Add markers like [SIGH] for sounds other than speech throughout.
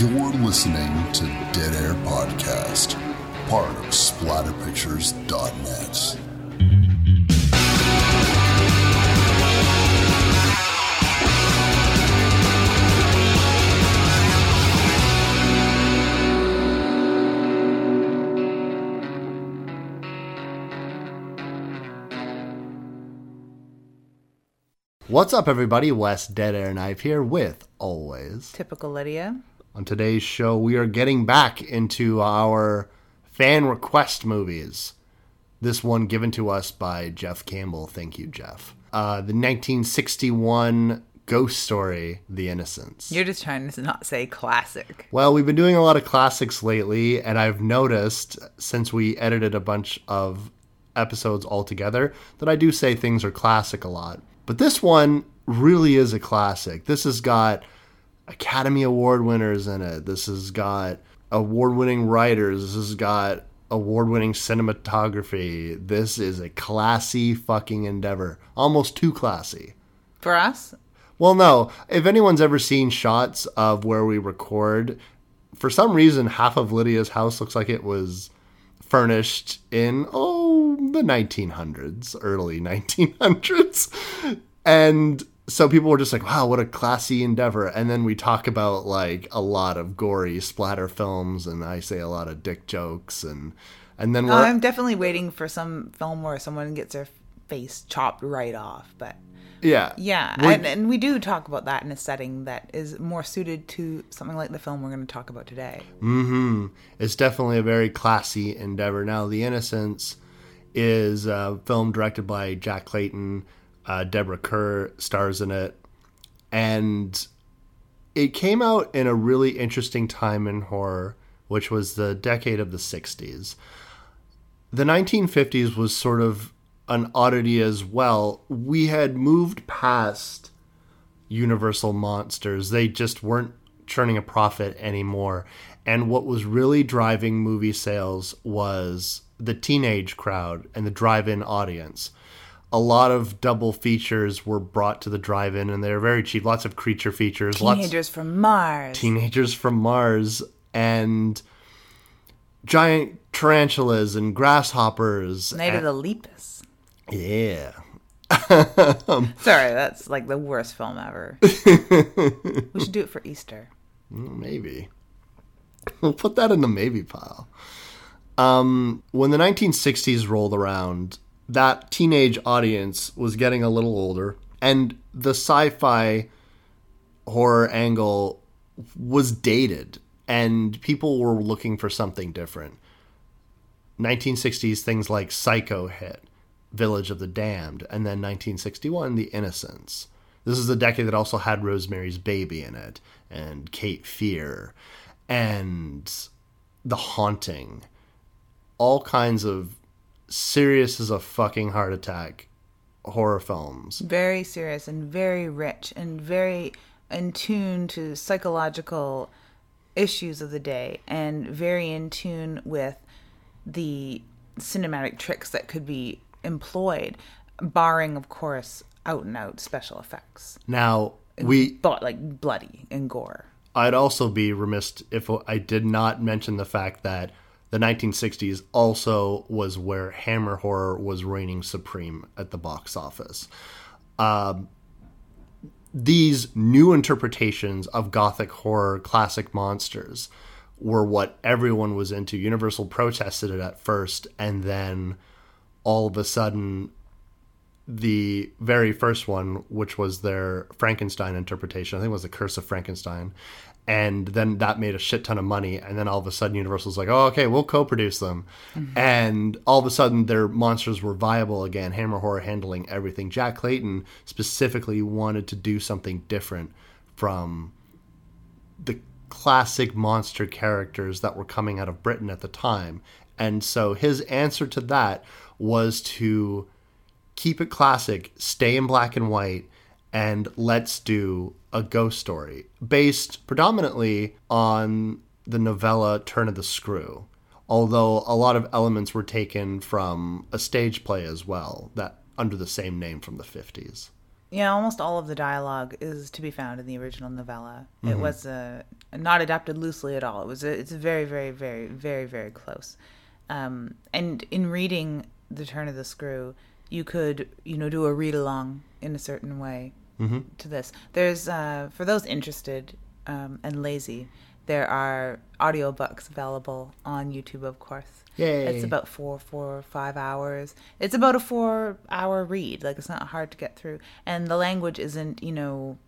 You're listening to Dead Air Podcast, part of SplatterPictures.net. What's up, everybody? Wes Dead Air Knife here with always. Typical Lydia. On today's show, we are getting back into our fan request movies. This one given to us by Jeff Campbell. Thank you, Jeff. Uh, the 1961 ghost story, The Innocents. You're just trying to not say classic. Well, we've been doing a lot of classics lately, and I've noticed since we edited a bunch of episodes all together that I do say things are classic a lot. But this one really is a classic. This has got Academy Award winners in it. This has got award winning writers. This has got award winning cinematography. This is a classy fucking endeavor. Almost too classy. For us? Well, no. If anyone's ever seen shots of where we record, for some reason, half of Lydia's house looks like it was furnished in, oh, the 1900s, early [LAUGHS] 1900s. And so people were just like, wow, what a classy endeavor. And then we talk about like a lot of gory splatter films, and I say a lot of dick jokes. And, and then we're. I'm definitely waiting for some film where someone gets their face chopped right off. But yeah. yeah, and, and we do talk about that in a setting that is more suited to something like the film we're going to talk about today. Mm-hmm. It's definitely a very classy endeavor. Now, The Innocents is a film directed by Jack Clayton. Uh, Deborah Kerr stars in it. And it came out in a really interesting time in horror, which was the decade of the 60s. The 1950s was sort of an oddity as well. We had moved past Universal monsters. They just weren't churning a profit anymore. And what was really driving movie sales was the teenage crowd and the drive in audience. A lot of double features were brought to the drive in, and they were very cheap. Lots of creature features, lots Teenagers from Mars. teenagers from Mars, and giant tarantulas and grasshoppers. Night of and- the Lepus. yeah. [LAUGHS] Sorry, that's like the worst film ever. [LAUGHS] we should do it for Easter. Maybe. We'll put that in the maybe pile. Um, when the 1960s rolled around, that teenage audience was getting a little older, and the sci fi horror angle was dated, and people were looking for something different. 1960s things like Psycho hit, Village of the Damned, and then 1961, The Innocents. This is the decade that also had Rosemary's Baby in it, and Cape Fear, and The Haunting. All kinds of serious as a fucking heart attack horror films. very serious and very rich and very in tune to psychological issues of the day and very in tune with the cinematic tricks that could be employed barring of course out and out special effects Now, we but like bloody and gore I'd also be remiss if I did not mention the fact that the 1960s also was where Hammer horror was reigning supreme at the box office. Um, these new interpretations of gothic horror classic monsters were what everyone was into. Universal protested it at first, and then all of a sudden the very first one, which was their Frankenstein interpretation. I think it was the Curse of Frankenstein. And then that made a shit ton of money. And then all of a sudden, Universal's like, oh, okay, we'll co produce them. Mm-hmm. And all of a sudden, their monsters were viable again. Hammer Horror handling everything. Jack Clayton specifically wanted to do something different from the classic monster characters that were coming out of Britain at the time. And so his answer to that was to keep it classic, stay in black and white, and let's do a ghost story based predominantly on the novella Turn of the Screw. Although a lot of elements were taken from a stage play as well, that under the same name from the 50s. yeah, almost all of the dialogue is to be found in the original novella. It was uh, not adapted loosely at all. It was it's very, very, very, very, very close. Um, and in reading The Turn of the Screw, you could you know do a read along in a certain way to this. There's uh, for those interested um, and lazy, there are audiobooks available on YouTube, of course. Yay. It's about four, four five hours. It's about a four hour read. Like it's not hard to get through. And the language isn't, you know,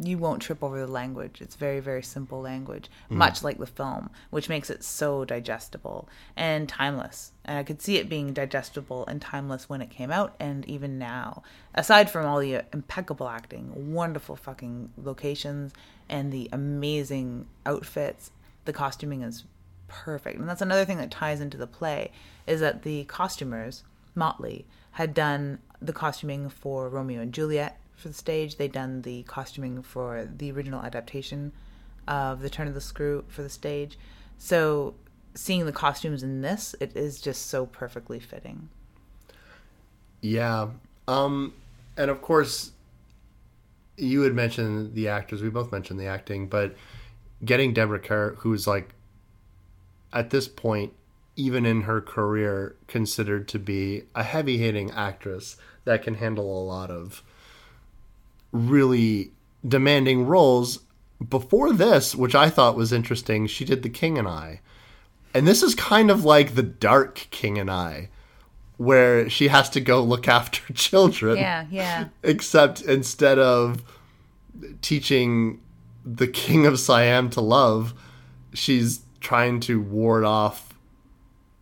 you won't trip over the language. It's very, very simple language, mm-hmm. much like the film, which makes it so digestible and timeless. And I could see it being digestible and timeless when it came out and even now. Aside from all the uh, impeccable acting, wonderful fucking locations, and the amazing outfits, the costuming is perfect. And that's another thing that ties into the play is that the costumers, Motley, had done the costuming for Romeo and Juliet for the stage. They'd done the costuming for the original adaptation of The Turn of the Screw for the stage. So seeing the costumes in this, it is just so perfectly fitting. Yeah. Um, and of course, you had mentioned the actors. We both mentioned the acting, but getting Deborah Kerr, who's like, at this point, even in her career, considered to be a heavy hitting actress that can handle a lot of really demanding roles. Before this, which I thought was interesting, she did The King and I. And this is kind of like the dark King and I, where she has to go look [LAUGHS] after children. Yeah, yeah. Except instead of teaching the king of Siam to love, she's trying to ward off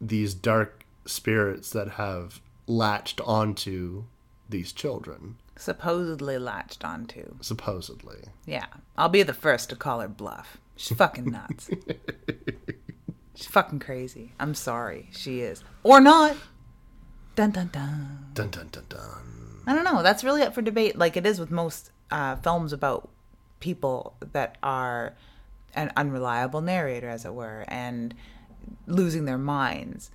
these dark spirits that have latched onto these children, Supposedly latched onto. supposedly. Yeah. I'll be the first to call her bluff. She's fucking nuts. [LAUGHS] She's fucking crazy. I'm sorry. She is. Or not. Dun dun dun. Dun dun dun dun. I don't know. That's really up for debate, like it is with most uh, films about people that are an unreliable narrator, as it were, and losing their minds.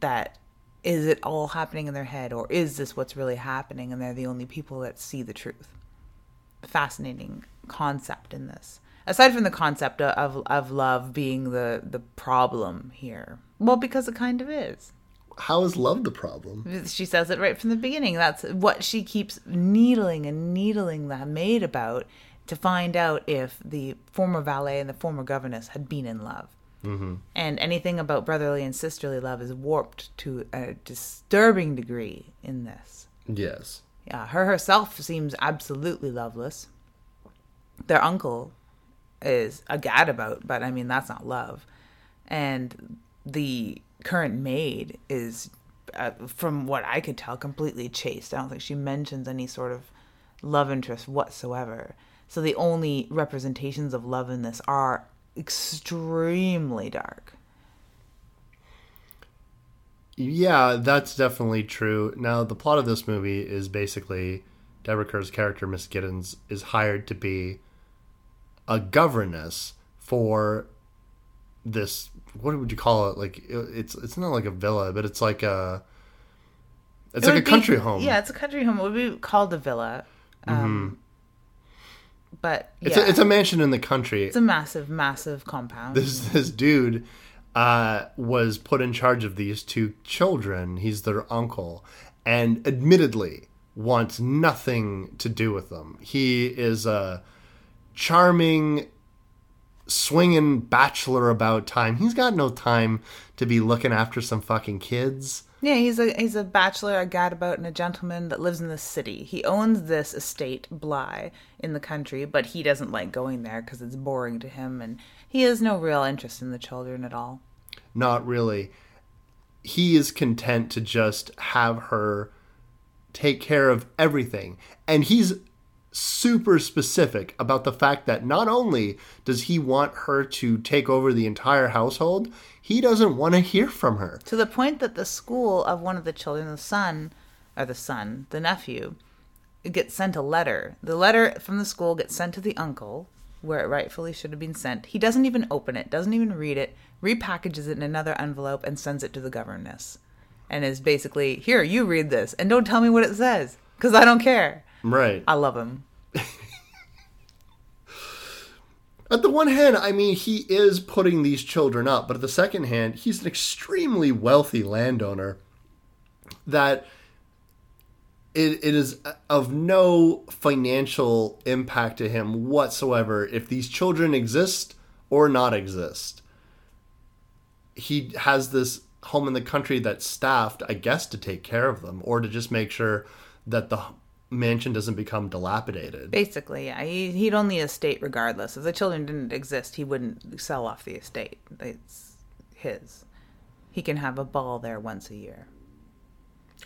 That is it all happening in their head, or is this what's really happening, and they're the only people that see the truth? Fascinating concept in this. Aside from the concept of of love being the the problem here, well, because it kind of is How is love the problem? she says it right from the beginning. That's what she keeps needling and needling the maid about to find out if the former valet and the former governess had been in love. Mm-hmm. And anything about brotherly and sisterly love is warped to a disturbing degree in this. Yes. Yeah, her herself seems absolutely loveless. Their uncle is a gadabout, but I mean that's not love. And the current maid is, uh, from what I could tell, completely chaste. I don't think she mentions any sort of love interest whatsoever. So the only representations of love in this are extremely dark. Yeah, that's definitely true. Now, the plot of this movie is basically Deborah Kerr's character, Miss Giddens, is hired to be a governess for this. What would you call it? Like it's it's not like a villa, but it's like a it's It like a would be- country home. Yeah, it's a country home. It would be called a villa. Um, But yeah, it's a, it's a mansion in the country. It's a massive, massive compound. this this dude uh, was put in charge of these two children. He's their uncle, and admittedly wants nothing to do with them. He is a charming, swinging bachelor about time. He's got no time to be looking after some fucking kids. Yeah, he's a he's a bachelor, a gadabout, and a gentleman that lives in the city. He owns this estate, Bly, in the country, but he doesn't like going there because it's boring to him, and he has no real interest in the children at all. Not really. He is content to just have her take care of everything. And he's super specific about the fact that not only does he want her to take over the entire household, he doesn't want to hear from her. To the point that the school of one of the children, the son, or the son, the nephew, gets sent a letter. The letter from the school gets sent to the uncle, where it rightfully should have been sent. He doesn't even open it, doesn't even read it, repackages it in another envelope, and sends it to the governess. And is basically, here, you read this, and don't tell me what it says, because I don't care. Right. I love him. [LAUGHS] At the one hand, I mean, he is putting these children up, but at the second hand, he's an extremely wealthy landowner that it, it is of no financial impact to him whatsoever if these children exist or not exist. He has this home in the country that's staffed, I guess, to take care of them or to just make sure that the mansion doesn't become dilapidated. Basically, yeah, he, he'd own the estate regardless. If the children didn't exist, he wouldn't sell off the estate. It's his. He can have a ball there once a year.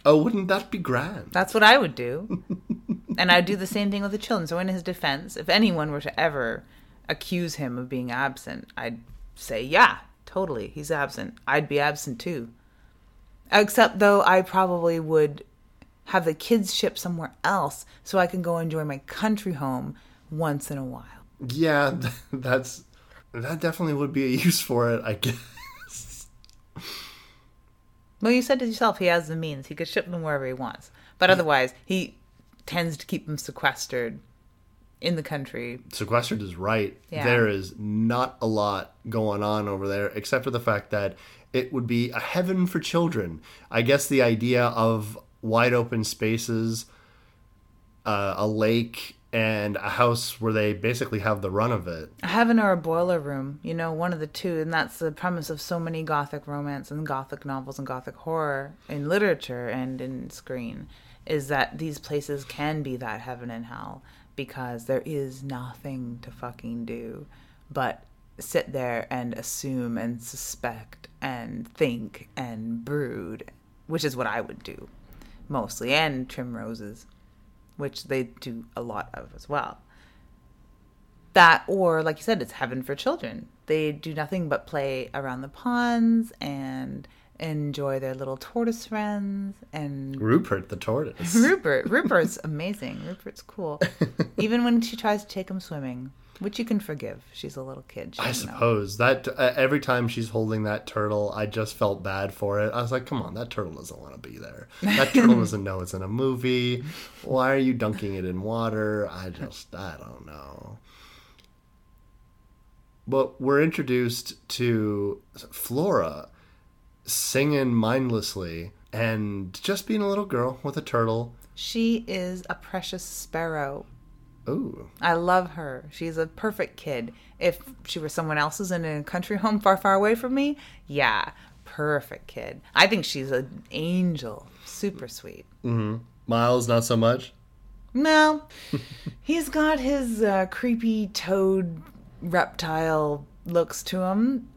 Oh, wouldn't that be grand? That's what I would do. [LAUGHS] and I'd do the same thing with the children. So, in his defense, if anyone were to ever accuse him of being absent, I'd say, yeah, totally, he's absent. I'd be absent too. Except, though, I probably would have the kids shipped somewhere else so I can go enjoy my country home once in a while. Yeah, [LAUGHS] that's that definitely would be a use for it, I [LAUGHS] guess. Well, you said to yourself he has the means. He could ship them wherever he wants. But otherwise, he tends to keep them sequestered in the country. Sequestered is right. Yeah. There is not a lot going on over there, except for the fact that it would be a heaven for children. I guess the idea of wide open spaces, uh, a lake, and a house where they basically have the run of it. A heaven or a boiler room, you know, one of the two. And that's the premise of so many gothic romance and gothic novels and gothic horror in literature and in screen is that these places can be that heaven and hell because there is nothing to fucking do but sit there and assume and suspect and think and brood, which is what I would do mostly, and trim roses, which they do a lot of as well. That, or like you said, it's heaven for children. They do nothing but play around the ponds and enjoy their little tortoise friends and Rupert the tortoise. [LAUGHS] Rupert. Rupert's amazing. Rupert's cool. [LAUGHS] Even when she tries to take him swimming, which you can forgive. She's a little kid. I doesn't know. suppose that uh, every time she's holding that turtle, I just felt bad for it. I was like, "Come on, that turtle doesn't want to be there. That turtle [LAUGHS] doesn't know it's in a movie. Why are you dunking it in water? I just, I don't know." But we're introduced to Flora singing mindlessly and just being a little girl with a turtle. She is a precious sparrow. Ooh, I love her. She's a perfect kid. If she were someone else's in a country [LAUGHS] home far, far away from me, yeah, perfect kid. I think she's an angel. Super sweet. Mm-hmm. Miles, not so much. No, [LAUGHS] he's got his uh, creepy toad reptile looks to him.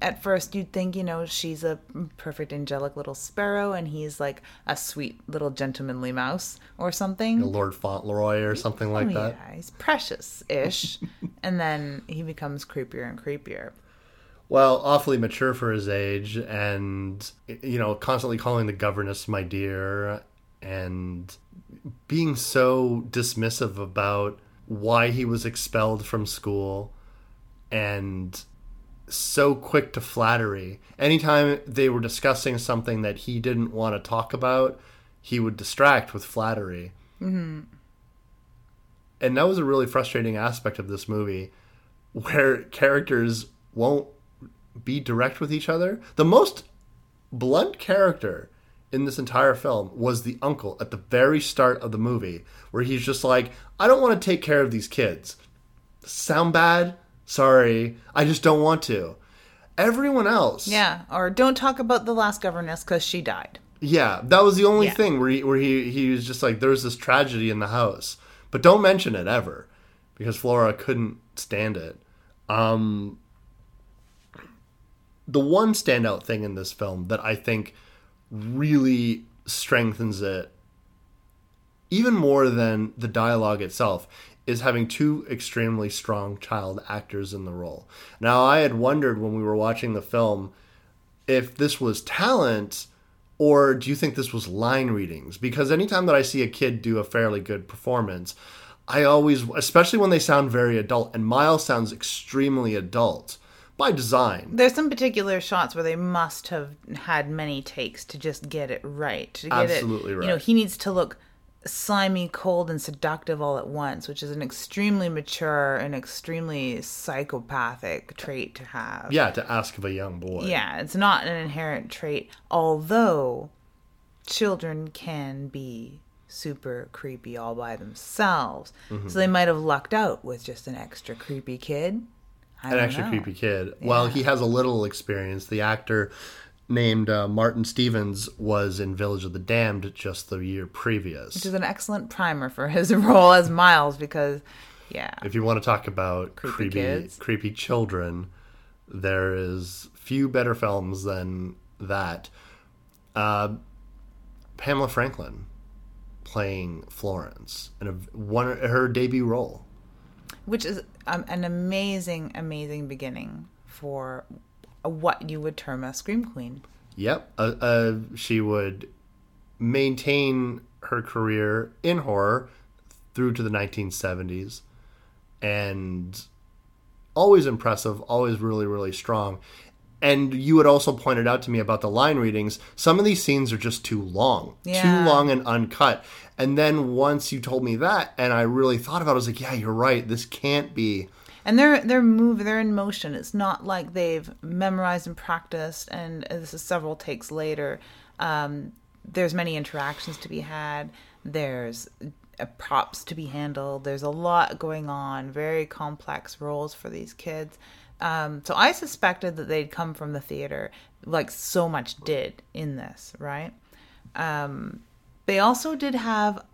At first, you'd think, you know, she's a perfect angelic little sparrow, and he's like a sweet little gentlemanly mouse or something. Lord Fauntleroy or something like Oh, that. yeah, he's precious ish. [LAUGHS] and then he becomes creepier and creepier. Well, awfully mature for his age, and you know, constantly calling the governess my dear, and being so dismissive about why he was expelled from school, and so quick to flattery. Anytime they were discussing something that he didn't want to talk about, he would distract with flattery. Mm-hmm. And that was a really frustrating aspect of this movie, where characters won't be direct with each other. The most blunt character in this entire film was the uncle at the very start of the movie, where he's just like, I don't want to take care of these kids. Sound bad? Sorry. I just don't want to. Everyone else. Yeah, or don't talk about the last governess because she died. Yeah, that was the only Yeah. thing where he, where he, he was just like, there's this tragedy in the house. But don't mention it ever. Because Flora couldn't stand it. Um, the one standout thing in this film that I think really strengthens it even more than the dialogue itself is having two extremely strong child actors in the role. Now, I had wondered when we were watching the film if this was talent or do you think this was line readings? Because anytime that I see a kid do a fairly good performance, I always, especially when they sound very adult, and Miles sounds extremely adult by design. There's some particular shots where they must have had many takes to just get it right. To get Absolutely it, You know, he needs to look slimy, cold, and seductive all at once, which is an extremely mature and extremely psychopathic trait to have. Yeah, to ask of a young boy. Yeah, it's not an inherent trait, although children can be super creepy all by themselves. Mm-hmm. So they might have lucked out with just an extra creepy kid. I An extra know. creepy kid. Well, he has a little experience. The actor named uh, Martin Stevens was in Village of the Damned just the year previous. Which is an excellent primer for his [LAUGHS] role as Miles because, yeah. if you want to talk about Creepy creepy kids. creepy children, there is few better films than that. Uh, Pamela Franklin playing Florence in a, one her debut role. which is um, an amazing, amazing beginning for what you would term a scream queen. Yep, uh, uh, she would maintain her career in horror through to the 1970s, and always impressive, always really, really strong. And you had also pointed out to me about the line readings. Some of these scenes are just too long, Yeah. too long and uncut. And then once you told me that, and I really thought about it, I was like, yeah, you're right. This can't be. And they're they're move they're in motion. It's not like they've memorized and practiced. And this is several takes later. Um, there's many interactions to be had. There's uh, props to be handled. There's a lot going on. Very complex roles for these kids. Um, so I suspected that they'd come from the theater, like so much did in this, right? Um, they also did have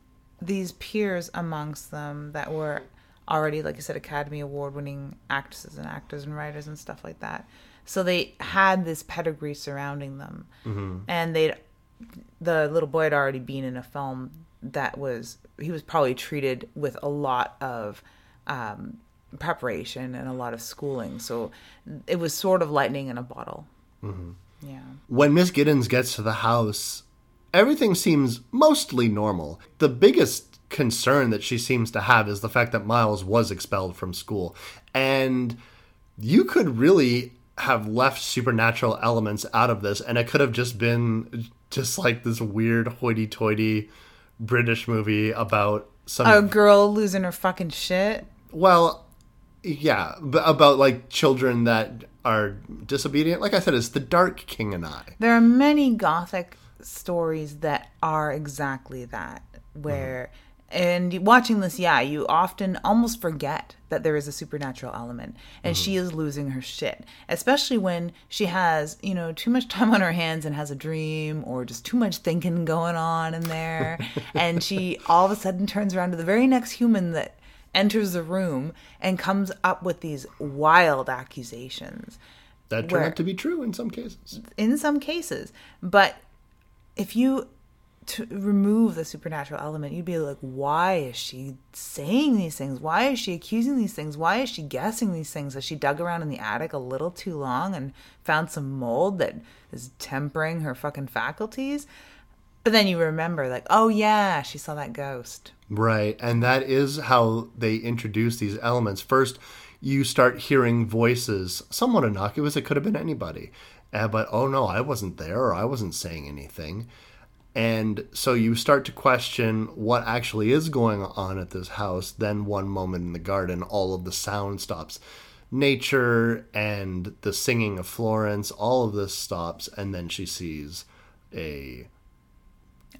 these peers amongst them that were already, like I said, Academy Award winning actresses and actors and writers and stuff like that. So they had this pedigree surrounding them. And they'd, the little boy had already been in a film that was, he was probably treated with a lot of um, preparation and a lot of schooling. So it was sort of lightning in a bottle. Yeah. when Miss Giddens gets to the house, everything seems mostly normal. The biggest concern that she seems to have is the fact that Miles was expelled from school. And you could really have left supernatural elements out of this, and it could have just been just like this weird hoity toity British movie about some. A girl losing her fucking shit. Well, yeah, but about like children that are disobedient. Like I said, it's the Dark King and I. There are many gothic stories that are exactly that, where, mm-hmm. And watching this, yeah, you often almost forget that there is a supernatural element and she mm-hmm. is losing her shit, especially when she has, you know, too much [LAUGHS] time on her hands and has a dream or just too much thinking going on in there. [LAUGHS] and she all of a sudden turns around to the very next human that enters the room and comes up with these wild accusations That Where- out to be true in some cases. in some cases. But if you to remove the supernatural element, you'd be like, why is she saying these things? Why is she accusing these things? Why is she guessing these things? Has she dug around in the attic a little too long and found some mold that is tempering her fucking faculties? But then you remember, like, oh yeah, she saw that ghost. Right. And that is how they introduce these elements. First, you start hearing voices, somewhat innocuous. It could have been anybody. Uh, but, oh no, I wasn't there or I wasn't saying anything. And so you start to question what actually is going on at this house. Then, one moment in the garden, all of the sound stops. Nature and the singing of Florence, all of this stops. And then she sees a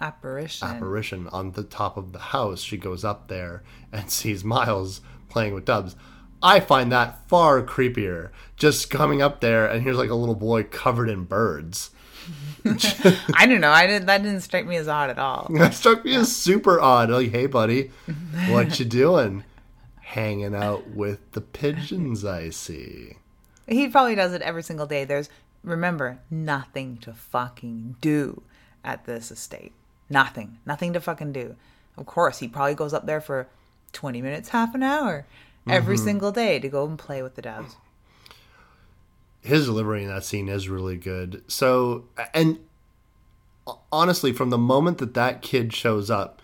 Apparition. apparition on the top of the house. She goes up there and [LAUGHS] sees Miles playing with Dubs. I find that far creepier. Just coming up there and here's like a little boy covered in birds. [LAUGHS] I don't know. I didn't. That didn't strike me as odd at all. That struck me as super odd. Like, hey buddy, what [LAUGHS] you doing? Hanging out with the pigeons, I see. He probably does it every single day. There's remember nothing to fucking do at this estate. Nothing. Nothing to fucking do. Of course, he probably goes up there for 20 minutes, half an hour every mm-hmm. single day to go and play with the doves. His delivery in that scene is really good. So, and honestly, from the moment that that kid shows up,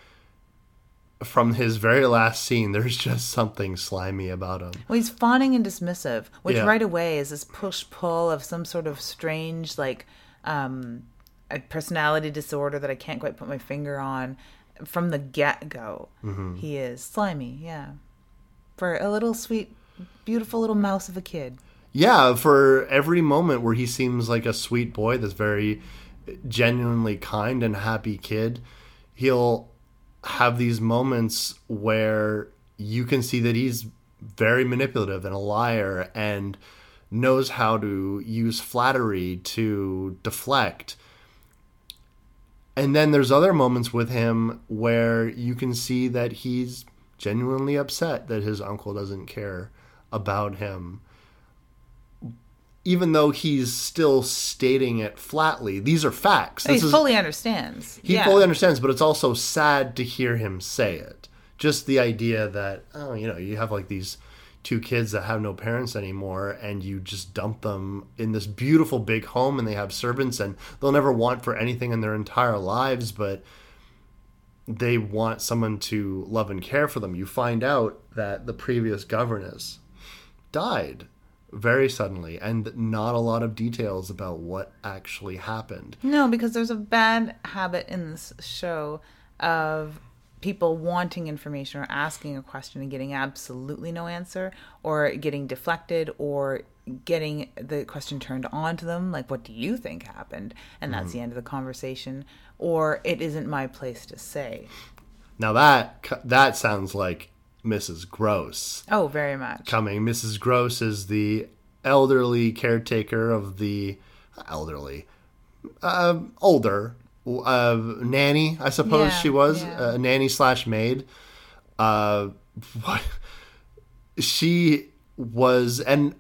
from his very last scene, there's just something slimy about him. Well, he's fawning and dismissive, which Yeah. right away is this push pull of some sort of strange, like, um, a personality disorder that I can't quite put my finger on. from the get go, he is slimy. Yeah, for a little sweet, beautiful little mouse of a kid. Yeah, for every moment where he seems like a sweet boy, this very genuinely kind and happy kid, he'll have these moments where you can see that he's very manipulative and a liar and knows how to use flattery to deflect. And then there's other moments with him where you can see that he's genuinely upset that his uncle doesn't care about him even though he's still stating it flatly, these are facts. he is, fully understands. he yeah. fully understands, but it's also sad to hear him say it. Just the idea that, oh, you know, you have like these two kids that have no parents anymore and you just dump them in this beautiful big home and they have servants and they'll never want for anything in their entire lives, but they want someone to love and care for them. You find out that the previous governess died very suddenly and not a lot of details about what actually happened. No, because there's a bad habit in this show of people wanting information or asking a question and getting absolutely no answer or getting deflected or getting the question turned on to them like what do you think happened? And that's mm-hmm. the end of the conversation. Or it isn't my place to say. Now that that sounds like Mrs. Gross oh very much coming. Mrs. Gross is the elderly caretaker of the elderly, uh, older uh, nanny, I suppose Yeah, she was yeah. a nanny slash maid. Uh, what she was, and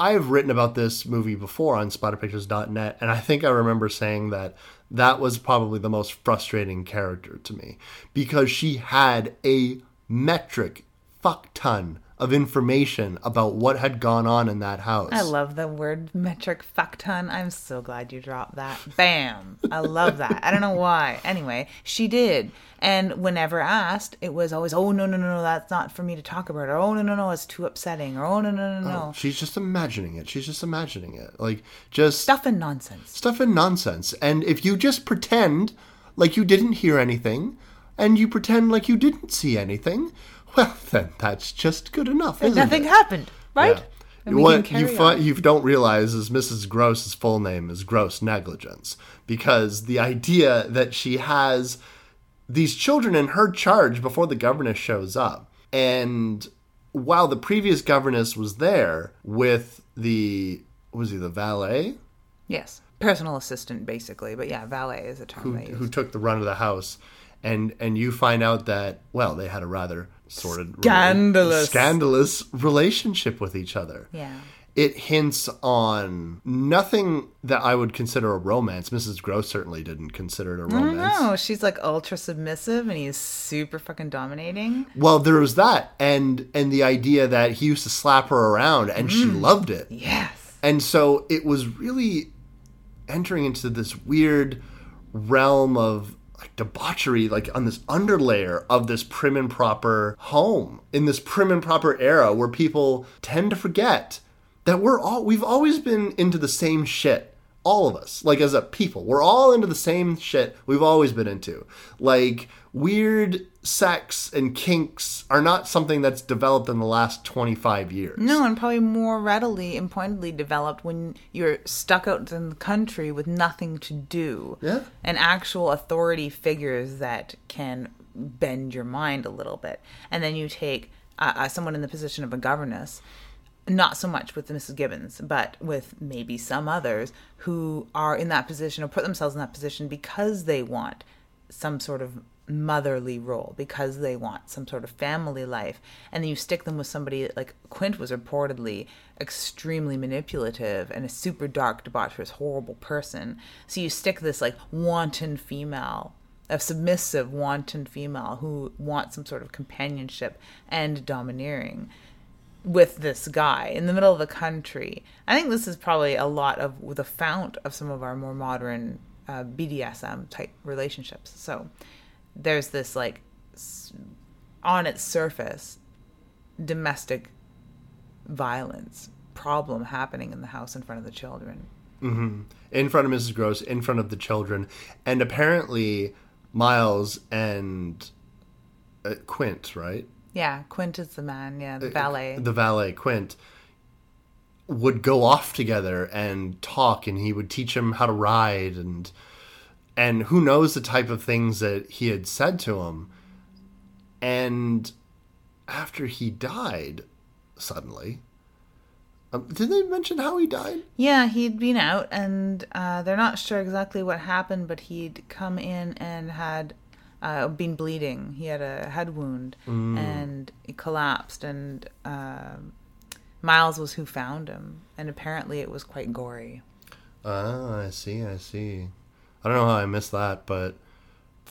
I've written about this movie before on splatterpictures.net, and I think I remember saying that that was probably the most frustrating character to me because she had a metric fuck ton of information about what had gone on in that house. I love the word metric fuck ton. I'm so glad you dropped that. Bam. I love that. I don't know why. Anyway, she did. And whenever asked, it was always, oh, no, no, no, no, that's not for me to talk about. Or, oh, no, no, no, it's too upsetting. Or, oh, no, no, no, no. Oh, she's just imagining it. She's just imagining it. Like just Stuff and nonsense. stuff and nonsense. And if you just pretend like you didn't hear anything and you pretend like you didn't see anything, well, [LAUGHS] then that's just good enough, isn't Nothing it? happened, right? Yeah. And what you fi- you don't realize is Mrs. Gross's full name is Gross Negligence because the idea that she has these children in her charge before the governess shows up, and while the previous governess was there with the was he the valet Yes. Personal assistant, basically. But yeah, valet is a term who, they use. who took the run of the house, and and you find out that well they had a rather sordid Scandalous. scandalous relationship with each other. yeah. it hints on nothing that I would consider a romance. Mrs. Gross certainly didn't consider it a romance. No, she's like ultra submissive and he's super fucking dominating. Well, there was that, and and the idea that he used to slap her around, and she Mm. loved it, Yes. and so it was really entering into this weird realm of like debauchery, like on this underlayer of this prim and proper home in this prim and proper era where people tend to forget that we're all we've always been into the same shit. All of us, like as a people, we're all into the same shit we've always been into. Like weird sex and kinks are not something that's developed in the last 25 years. No, and probably more readily and pointedly developed when you're stuck out in the country with nothing to do. Yeah. And actual authority figures that can bend your mind a little bit. And then you take uh, uh, someone in the position of a governess, not so much with Mrs. Gibbons, but with maybe some others who are in that position or put themselves in that position because they want some sort of motherly role because they want some sort of family life and then you stick them with somebody like quint was reportedly extremely manipulative and a super dark debaucherous horrible person so you stick this like wanton female a submissive wanton female who wants some sort of companionship and domineering with this guy in the middle of the country. I think this is probably a lot of the fount of some of our more modern uh, BDSM type relationships. So there's this like on its surface domestic violence problem happening in the house in front of the children. Mm-hmm. in front of Mrs. Gross, in front of the children, and apparently Miles and uh, Quint, right? Yeah, Quint is the man. Yeah, the uh, uh, valet. The valet, Quint, would go off together and talk, and he would teach him how to ride, and and who knows the type of things that he had said to him. And after he died, suddenly, um, did they mention how he died? Yeah, he'd been out, and uh, they're not sure exactly what happened, but he'd come in and had uh, been bleeding. He had a head wound, and he collapsed. And uh, Miles was who found him, and apparently it was quite gory. Ah, I see, I see. I don't know how I missed that, but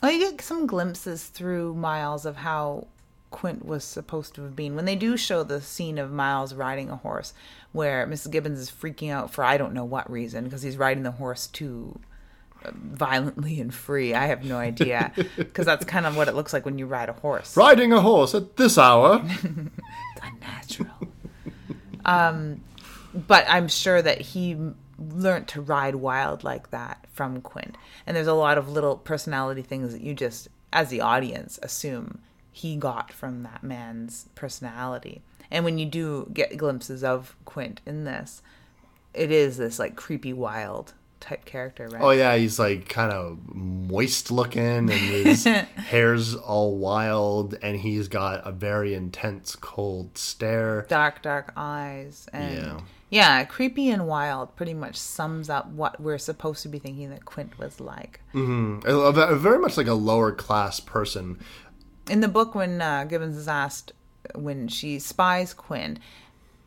Well, you get some glimpses through Miles of how Quint was supposed to have been. When they do show the scene of Miles riding a horse, where Mrs. Gibbons is freaking out for I don't know what reason, because he's riding the horse too uh, violently and free. I have no idea, [LAUGHS] because that's kind of what it looks like when you ride a horse. riding a horse at this hour. [LAUGHS] It's unnatural. um, but I'm sure that he learned to ride wild like that from Quint. And there's a lot of little personality things that you just, as the audience, assume he got from that man's personality. And when you do get glimpses of Quint in this, it is this like creepy wild type character, right? Oh yeah, he's like kind of moist looking, and his [LAUGHS] hair's all wild, and he's got a very intense, cold stare. dark, dark eyes, and Yeah. Yeah. creepy and wild pretty much sums up what we're supposed to be thinking that Quint was like. A- Very much like a lower class person. In the book, when uh, Gibbons is asked when she spies Quint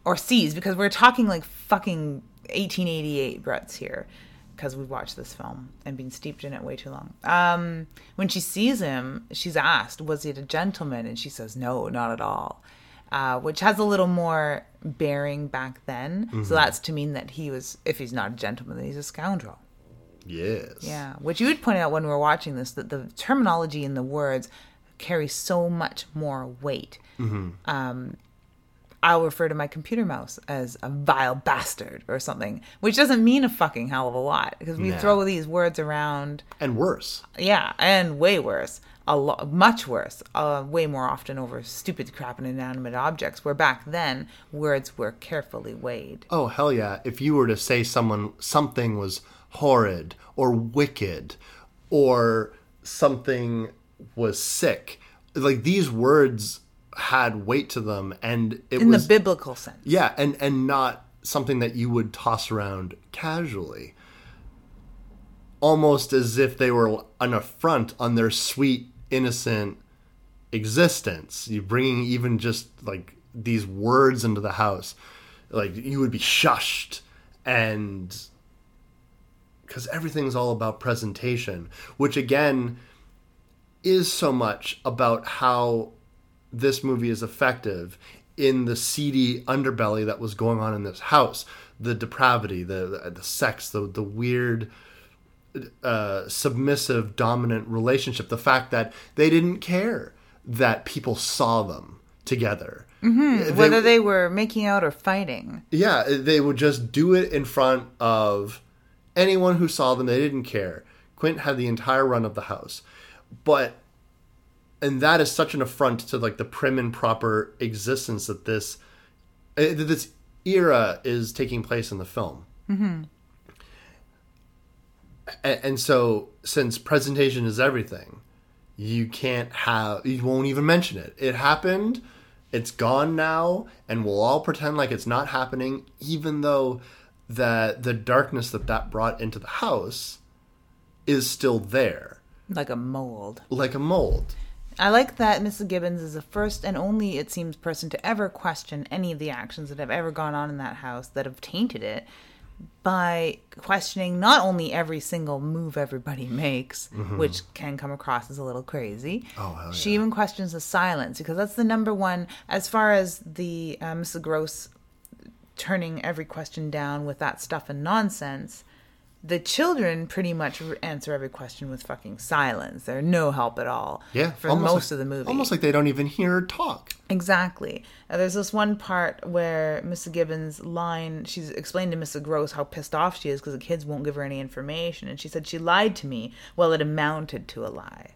or sees, because we're talking like fucking 1888 Brett's here, because we've watched this film and been steeped in it way too long. Um, when she sees him, she's asked, "Was he a gentleman?" And she says, "No, not at all." Uh, which has a little more bearing back then. So that's to mean that he was, if he's not a gentleman, then he's a scoundrel. Yes. Yeah, which you would point out when we were watching this that the terminology in the words carry so much more weight. Um, I'll refer to my computer mouse as a vile bastard or something, which doesn't mean a fucking hell of a lot because we throw these words around. And worse. Yeah, and way worse, a lot, much worse, uh, way more often over stupid crap and inanimate objects. Where back then words were carefully weighed. Oh hell yeah! If you were to say someone something was horrid or wicked, or something was sick, like these words had weight to them, and it was In the biblical sense. Yeah, and and not something that you would toss around casually. Almost as if they were an affront on their sweet, innocent existence. You bringing even just like these words into the house, like you would be shushed, and because everything's all about presentation, which again is so much about how this movie is effective in the seedy underbelly that was going on in this house the depravity the the, the sex the the weird uh, submissive dominant relationship the fact that they didn't care that people saw them together They- Whether they were making out or fighting. yeah, they would just do it in front of anyone who saw them. They didn't care. Quint had the entire run of the house, but and that is such an affront to like the prim and proper existence that this uh, that this era is taking place in the film. Mm-hmm. And, and so, since presentation is everything, you can't have you won't even mention it. It happened. It's gone now, and we'll all pretend like it's not happening, even though that the darkness that that brought into the house is still there, Like a mold. like a mold. I like that Mrs. Gibbons is the first and only, it seems, person to ever question any of the actions that have ever gone on in that house that have tainted it by questioning not only every single move everybody makes, which can come across as a little crazy. Mm-hmm. Oh, hell She even questions the silence because that's the number one, as far as the uh, Mrs. Gross turning every question down with that stuff and nonsense. The children pretty much answer every question with fucking silence. They're no help at all Yeah, for most like- of the movie. Almost like they don't even hear her talk. Exactly. Uh, there's this one part where Mrs. Gibbons' line, she's explained to Mrs. Gross how pissed off she is because the kids won't give her any information. And she said, She lied to me. Well, it amounted to a lie.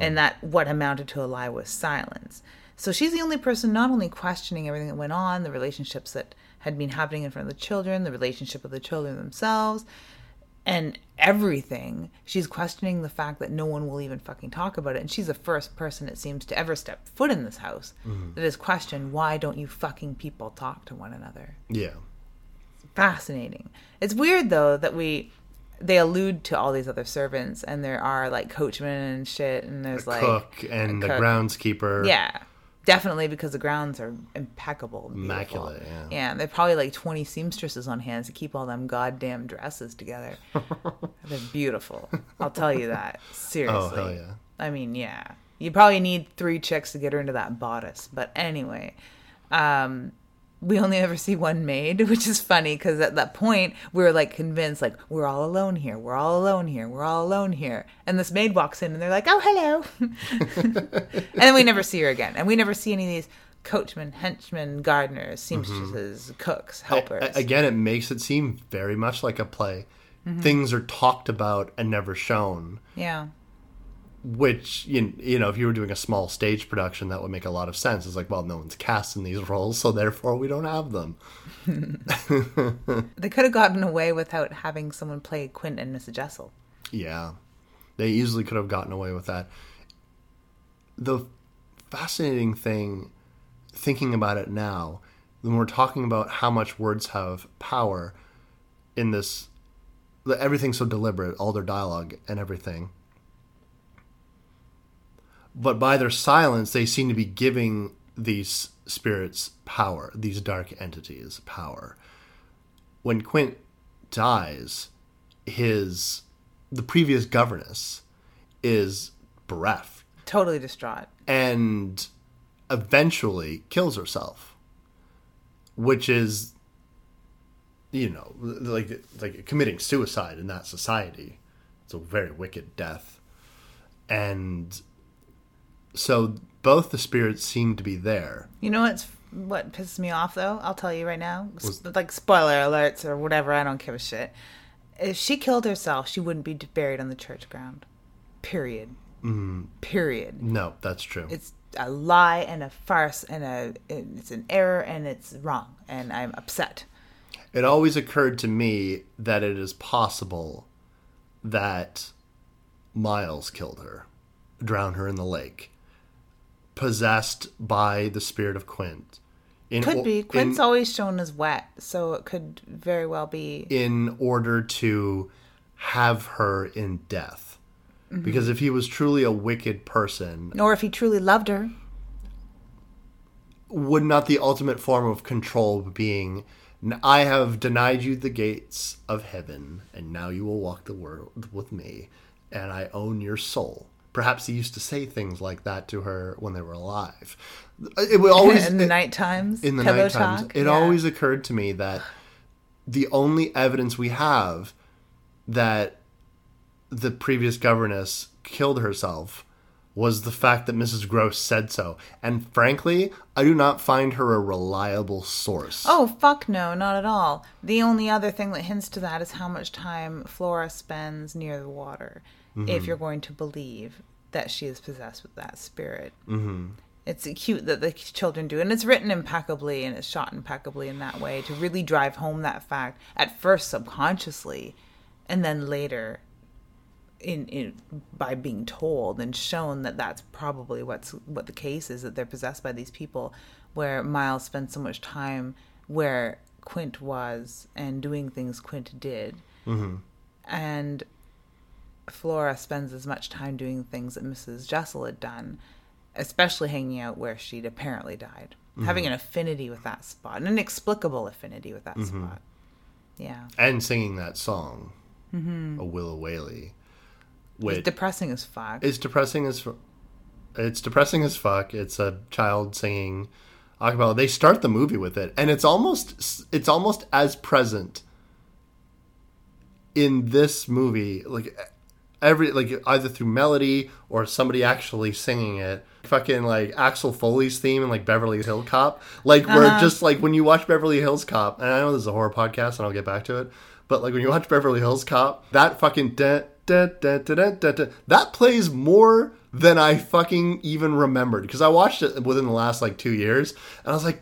and that what amounted to a lie was silence. So she's the only person not only questioning everything that went on, the relationships that had been happening in front of the children, the relationship of the children themselves, and everything. She's questioning the fact that no one will even fucking talk about it. And she's the first person, it seems, to ever step foot in this house mm-hmm. that has questioned why don't you fucking people talk to one another? Yeah. fascinating. It's weird though that we they allude to all these other servants and there are like coachmen and shit and there's like Cook and a the cook. groundskeeper. Yeah. Definitely because the grounds are impeccable. Immaculate, yeah. Yeah, they're probably like 20 seamstresses on hand to keep all them goddamn dresses together. [LAUGHS] they're beautiful. I'll tell you that. Seriously. [LAUGHS] Oh, hell yeah. I mean, yeah. You probably need three chicks to get her into that bodice. But anyway, um, we only ever see one maid, [LAUGHS] which is funny because at that point we were like convinced, like we're all alone here, we're all alone here, we're all alone here, and this maid walks in and they're like, "Oh, hello," [LAUGHS] and then we never see her again, and we never see any of these coachmen, henchmen, gardeners, seamstresses, cooks, helpers. A- again, it makes it seem very much like a play. Mm-hmm. Things are talked about and never shown. yeah, Which you, you know, if you were doing a small stage production, that would make a lot of sense. It's like, well, no one's cast in these [LAUGHS] roles, so therefore we don't have them. [LAUGHS] they could have gotten away without having someone play Quint and Mrs. Jessel. Yeah, they easily could have gotten away with that. The fascinating thing, thinking about it now, when we're talking about how much words have power in this, everything's so deliberate, all their dialogue and everything. But by their silence, they seem to be giving these spirits power, these dark entities power. When Quint dies, his the previous governess is bereft Totally distraught. and eventually kills herself which is you know like like committing suicide in that society it's a very wicked death and so both the spirits seem to be there You know what's what pisses me off though? I'll tell you right now. S- like spoiler alerts or whatever. I don't give a shit. If she killed herself, she wouldn't be buried on the church ground. Period. Mm, Period. no that's true It's a lie and a farce and a it's an error and it's wrong and I'm upset. it always occurred to me that it is possible that Miles killed her, drowned her in the lake, possessed by the spirit of Quint. In Could be. Quint's in, always shown as wet, so it could very well be. in order to have her in death. Mm-hmm. Because if he was truly a wicked person, Or if he truly loved her. would not the ultimate form of control being I have denied you the gates of heaven, and now you will walk the world with me, and I own your soul. Perhaps he used to say things like that to her when they were alive. It would always [LAUGHS] in the night times. in the night times. It yeah. always occurred to me that the only evidence we have that the previous governess killed herself was the fact that Mrs. Grose said so. And frankly, I do not find her a reliable source. Oh, fuck no, not at all. The only other thing that hints to that is how much time Flora spends near the water, Mm-hmm. if you're going to believe that she is possessed with that spirit. Mm-hmm. It's cute that the children do, and it's written impeccably and it's shot impeccably in that way to really drive home that fact at first subconsciously, and then later in, in by being told and shown that that's probably what's what the case is that they're possessed by these people where miles spends so much time where quint was and doing things quint did and flora spends as much time doing things that mrs jessel had done especially hanging out where she'd apparently died. Mm-hmm. Having an affinity with that spot an inexplicable affinity with that mm-hmm. spot. Yeah. And singing that song, mm-hmm. A Willow Waly, which it's depressing as fuck. Is depressing as it's depressing as fuck. It's a child singing acapella. They start the movie with it, and it's almost it's almost as present in this movie, like every like either through melody or somebody actually singing it. Fucking like Axel Foley's theme and like Beverly Hill Cop, like where uh-huh. just like when you watch Beverly Hills Cop, and I know this is a horror podcast, and I'll get back to it, but like when you watch Beverly Hills Cop, that fucking dun da, da, da, da, da, da. That plays more than I fucking even remembered because I watched it within the last like two years, and I was like,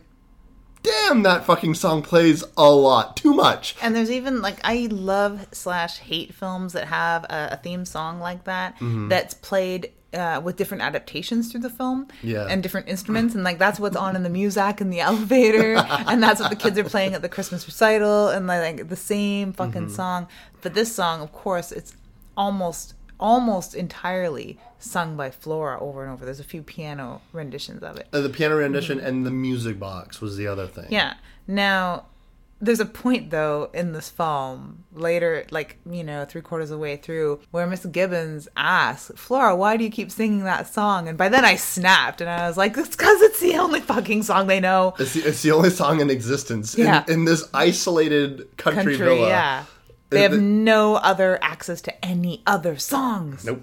"Damn, that fucking song plays a lot, too much." And there's even like I love slash hate films that have a, a theme song like that Mm-hmm. that's played uh, with different adaptations through the film Yeah. and different instruments and like that's what's on in the music in the [LAUGHS] elevator and that's what the kids are playing at the Christmas recital and like the same fucking Mm-hmm. song. But this song, of course, it's almost almost entirely sung by Flora over and over. There's a few piano renditions of it. Uh, the piano rendition and the music box was the other thing. Mm-hmm. Yeah. Now, there's a point though in this film later, like you know, three quarters of the way through, where Miss Gibbons asks Flora, "Why do you keep singing that song?" And by then I snapped, and I was like, "It's because it's the only fucking song they know." It's the, it's the only song in existence in- Yeah. in, this isolated country, Country, villa. yeah. They have the- no other access to any other songs. Nope.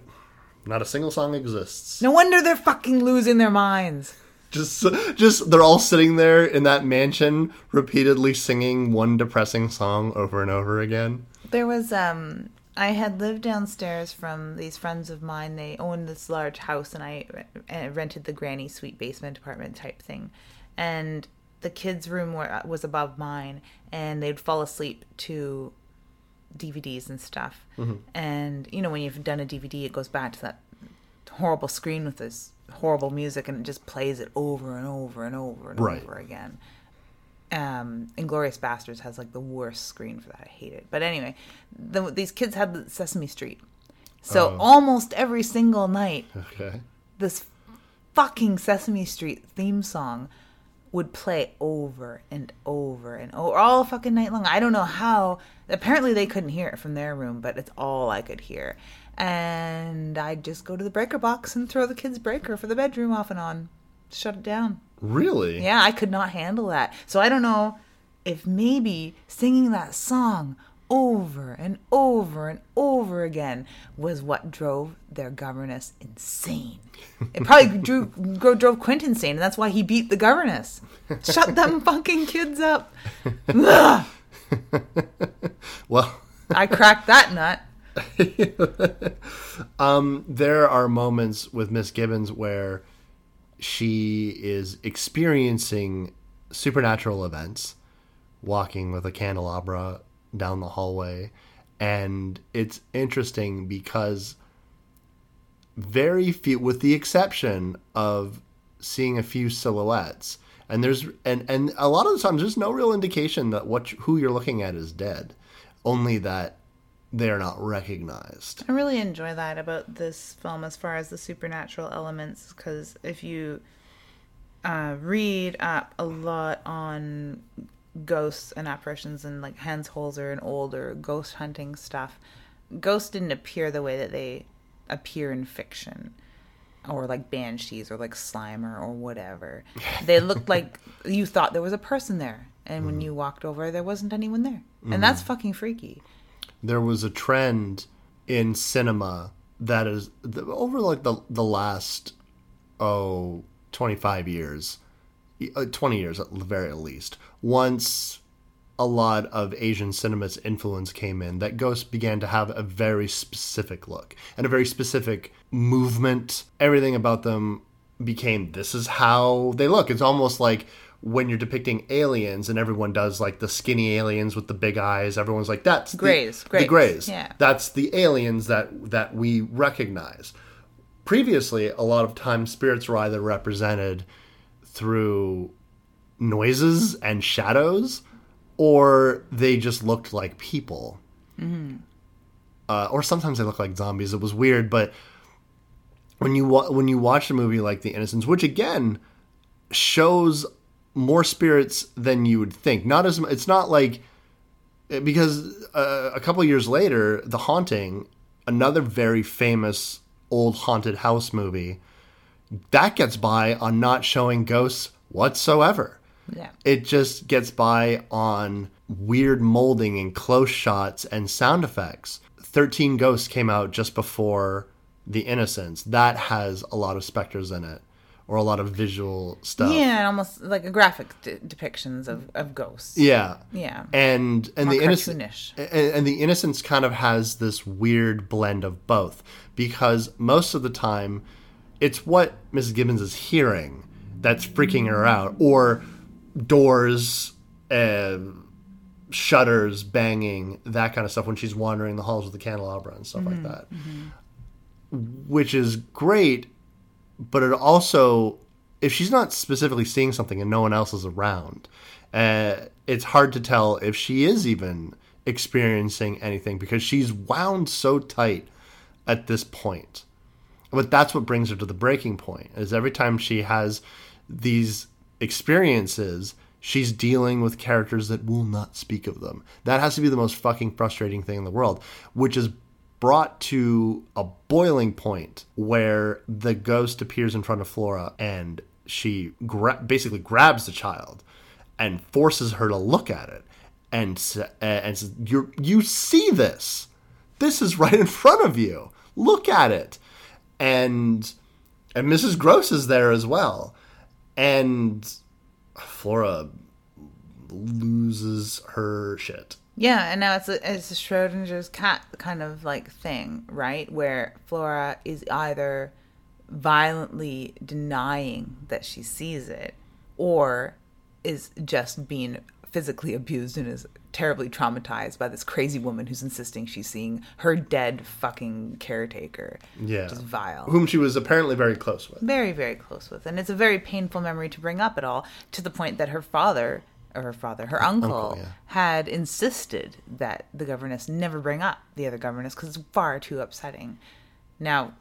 Not a single song exists. No wonder they're fucking losing their minds. Just, just they're all sitting there in that mansion, repeatedly singing one depressing song over and over again. There was um I had lived downstairs from these friends of mine. They owned this large house and I uh, rented the granny suite basement apartment type thing. And the kids' room were, was above mine and they'd fall asleep to DVDs and stuff. And you know when you've done a DVD it goes back to that horrible screen with this horrible music and it just plays it over and over and over and Right. over again um Inglourious Basterds has like the worst screen for that i hate it but anyway the, these kids had the sesame street so almost every single night Okay. this fucking sesame street theme song would play over and over and over all fucking night long. I don't know how. Apparently they couldn't hear it from their room but it's all i could hear. And i'd just go to the breaker box and throw the kids breaker for the bedroom off and on. Shut it down. Really? yeah, I could not handle that. So I don't know if maybe singing that song over and over and over again was what drove their governess insane. It probably [LAUGHS] drew, drove Quint insane, and that's why he beat the governess. Shut them [LAUGHS] fucking kids up. [LAUGHS] Well, I cracked that nut. Um, there are moments with Miss Gibbons where she is experiencing supernatural events, walking with a candelabra down the hallway. And it's interesting because very few, with the exception of seeing a few silhouettes, and there's and and a lot of the times there's no real indication that what who you're looking at is dead, only that they are not recognized. I really enjoy that about this film as far as the supernatural elements because if you uh, read up a lot on ghosts and apparitions and like Hans Holzer and older ghost hunting stuff, ghosts didn't appear the way that they appear in fiction or like banshees or like slimer or whatever. [LAUGHS] They looked like you thought there was a person there. And when mm-hmm. you walked over, there wasn't anyone there. And mm-hmm. that's fucking freaky. there was a trend in cinema that is over like the the last oh 25 years Uh, 20 years at the very least. Once a lot of asian cinema's influence came in that ghosts began to have a very specific look and a very specific movement. Everything about them became this is how they look. It's almost like when you're depicting aliens and everyone does like the skinny aliens with the big eyes everyone's like that's the- Grays, the grays, grays yeah. that's the aliens that that we recognize. Previously a lot of times spirits were either represented through noises and shadows or they just looked like people. Uh, or sometimes they look like zombies. It was weird but when you wa- when you watch a movie like the innocents which again shows more spirits than you would think. Not as it's not like because uh, a couple years later, The Haunting, another very famous old haunted house movie, that gets by on not showing ghosts whatsoever. Yeah. It just gets by on weird molding and close shots and sound effects. 13 Ghosts came out just before The Innocents. That has a lot of specters in it. or a lot of visual stuff. Yeah, almost like a graphic de- depictions of, of ghosts. Yeah. Yeah. And and More the Innocents and, and the Innocents kind of has this weird blend of both because most of the time it's what Mrs. Gibbons is hearing that's freaking her out or doors uh, shutters banging that kind of stuff when she's wandering the halls of the candelabra and stuff like that. Which is great but it also if she's not specifically seeing something and no one else is around uh, it's hard to tell if she is even experiencing anything because she's wound so tight at this point but that's what brings her to the breaking point is every time she has these experiences she's dealing with characters that will not speak of them. That has to be the most fucking frustrating thing in the world which is brought to a boiling point where the ghost appears in front of Flora and she gra- basically grabs the child and forces her to look at it and uh, and says you you see this. This is right in front of you. Look at it and and Mrs. Grose is there as well and Flora loses her shit Yeah, and now it's a, it's a Schrodinger's cat kind of like thing, right? Where Flora is either violently denying that she sees it or is just being physically abused and is terribly traumatized by this crazy woman who's insisting she's seeing her dead fucking caretaker. yeah. Is vile. whom she was apparently very close with. Very very close with. And it's a very painful memory to bring up at all to the point that her father or her father her uncle, Uncle, yeah. had insisted that the governess never bring up the other governess because it's far too upsetting. Now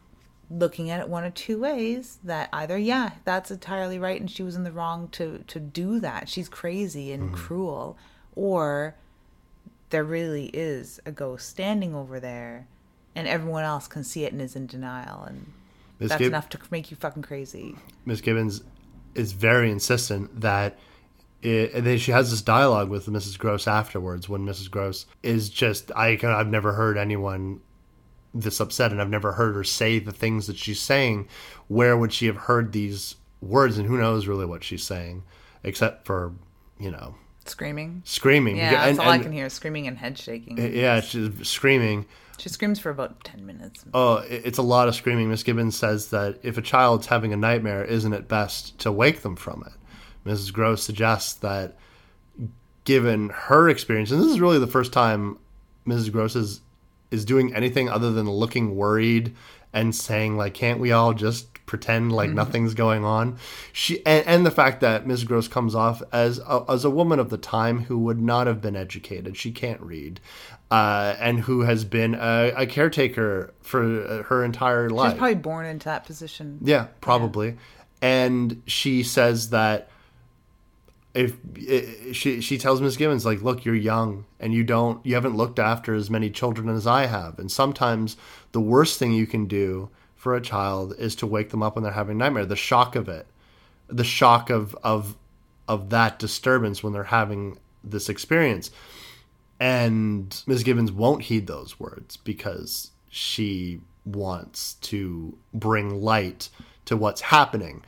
looking at it one of two ways that either yeah that's entirely right and she was in the wrong to to do that. She's crazy and mm-hmm. cruel or there really is a ghost standing over there and everyone else can see it and is in denial and Miss that's Gib- enough to make you fucking crazy. Miss Gibbons is very insistent that it, and then she has this dialogue with Mrs. Grose afterwards when Mrs. Grose is just I can- I've never heard anyone this upset and I've never heard her say the things that she's saying. Where would she have heard these words and who knows really what she's saying except for, you know, Screaming. screaming. Yeah, that's And- all I can hear: screaming and head shaking. Yeah, she's screaming. she screams for about ten minutes. Oh, it's a lot of screaming. Miss Gibbons says that if a child's having a nightmare, isn't it best to wake them from it? Mrs. Grose suggests that given her experience, and this is really the first time Mrs. Grose is, is doing anything other than looking worried and saying, like, can't we all just pretend like nothing's going on? She and, and the fact that Mrs. Grose comes off as a, as a woman of the time who would not have been educated. She can't read. Uh, and who has been a, a caretaker for uh, her entire life. was probably born into that position. Yeah, probably. And she says that if she she tells Miss Gibbons like, look, you're young and you don't you haven't looked after as many children as I have, and sometimes the worst thing you can do for a child is to wake them up when they're having a nightmare. The shock of it, the shock of of of that disturbance when they're having this experience. And Ms. Gibbons won't heed those words because she wants to bring light to what's happening.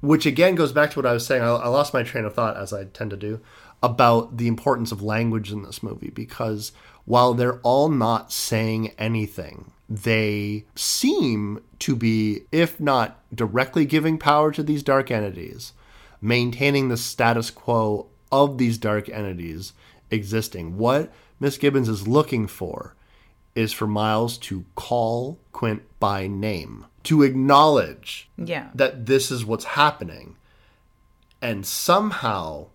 Which again goes back to what I was saying. I, I lost my train of thought, as I tend to do, about the importance of language in this movie because while they're all not saying anything, they seem to be, if not directly giving power to these dark entities, maintaining the status quo of these dark entities existing. What Miss Gibbons is looking for is for Miles to call Quint by name, to acknowledge Yeah. that this is what's happening. And somehow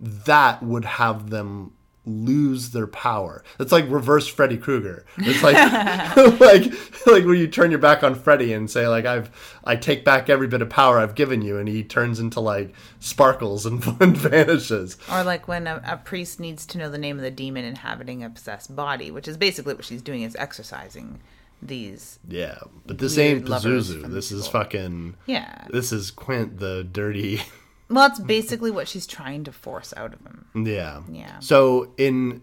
that would have them lose their power. It's like reverse Freddy Krueger. It's like [LAUGHS] like like when you turn your back on Freddy and say like I've I take back every bit of power I've given you and he turns into like sparkles and, [LAUGHS] and vanishes. Or like when a, a priest needs to know the name of the demon inhabiting a possessed body, which is basically what she's doing is exercising these. Yeah, but this ain't Pazuzu. This is fucking Yeah. this is Quint the dirty Well, that's basically what she's trying to force out of him. Yeah. Yeah. So in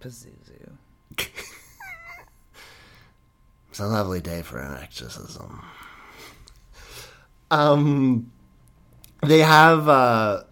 Pazuzu. [LAUGHS] It's a lovely day for an exorcism. um, they have uh,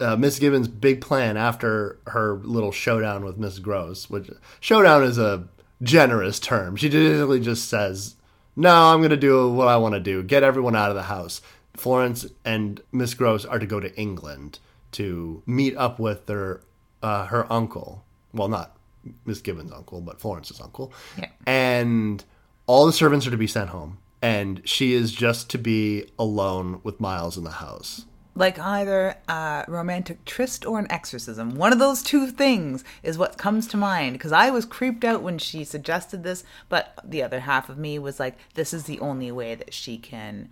uh, Miss Gibbons' big plan after her little showdown with Miss Grose, which showdown is a generous term. She basically just says, "No, I'm going to do what I want to do. Get everyone out of the house." Florence and Miss Grose are to go to England to meet up with their uh, her uncle. Well, not Miss Gibbons' uncle, but Florence's uncle. Yeah. And all the servants are to be sent home, and she is just to be alone with Miles in the house. like either a romantic tryst or an exorcism. One of those two things is what comes to mind because I was creeped out when she suggested this, but the other half of me was like, this is the only way that she can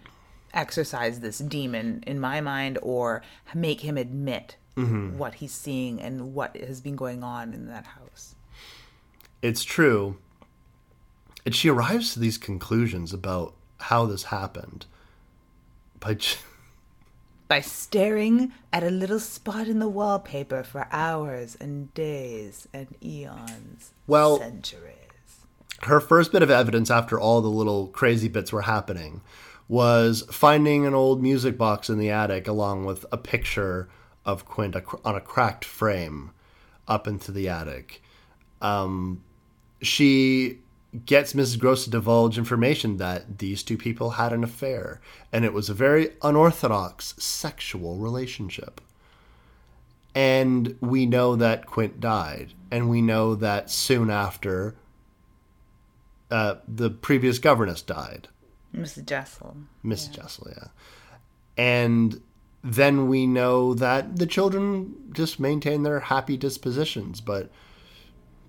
exorcise this demon in my mind or make him admit mm-hmm. what he's seeing and what has been going on in that house. It's true. And she arrives to these conclusions about how this happened by j- [LAUGHS] By staring at a little spot in the wallpaper for hours and days and eons, Well- centuries. her first bit of evidence after all the little crazy bits were happening was finding an old music box in the attic along with a picture of Quint on a cracked frame up into the attic. Um, she gets Mrs. Grose to divulge information that these two people had an affair, and it was a very unorthodox sexual relationship. And we know that Quint died, and we know that soon after, uh, the previous governess died, Mrs. Jessel. Miss Jessel, yeah. And then we know that the children just maintain their happy dispositions, but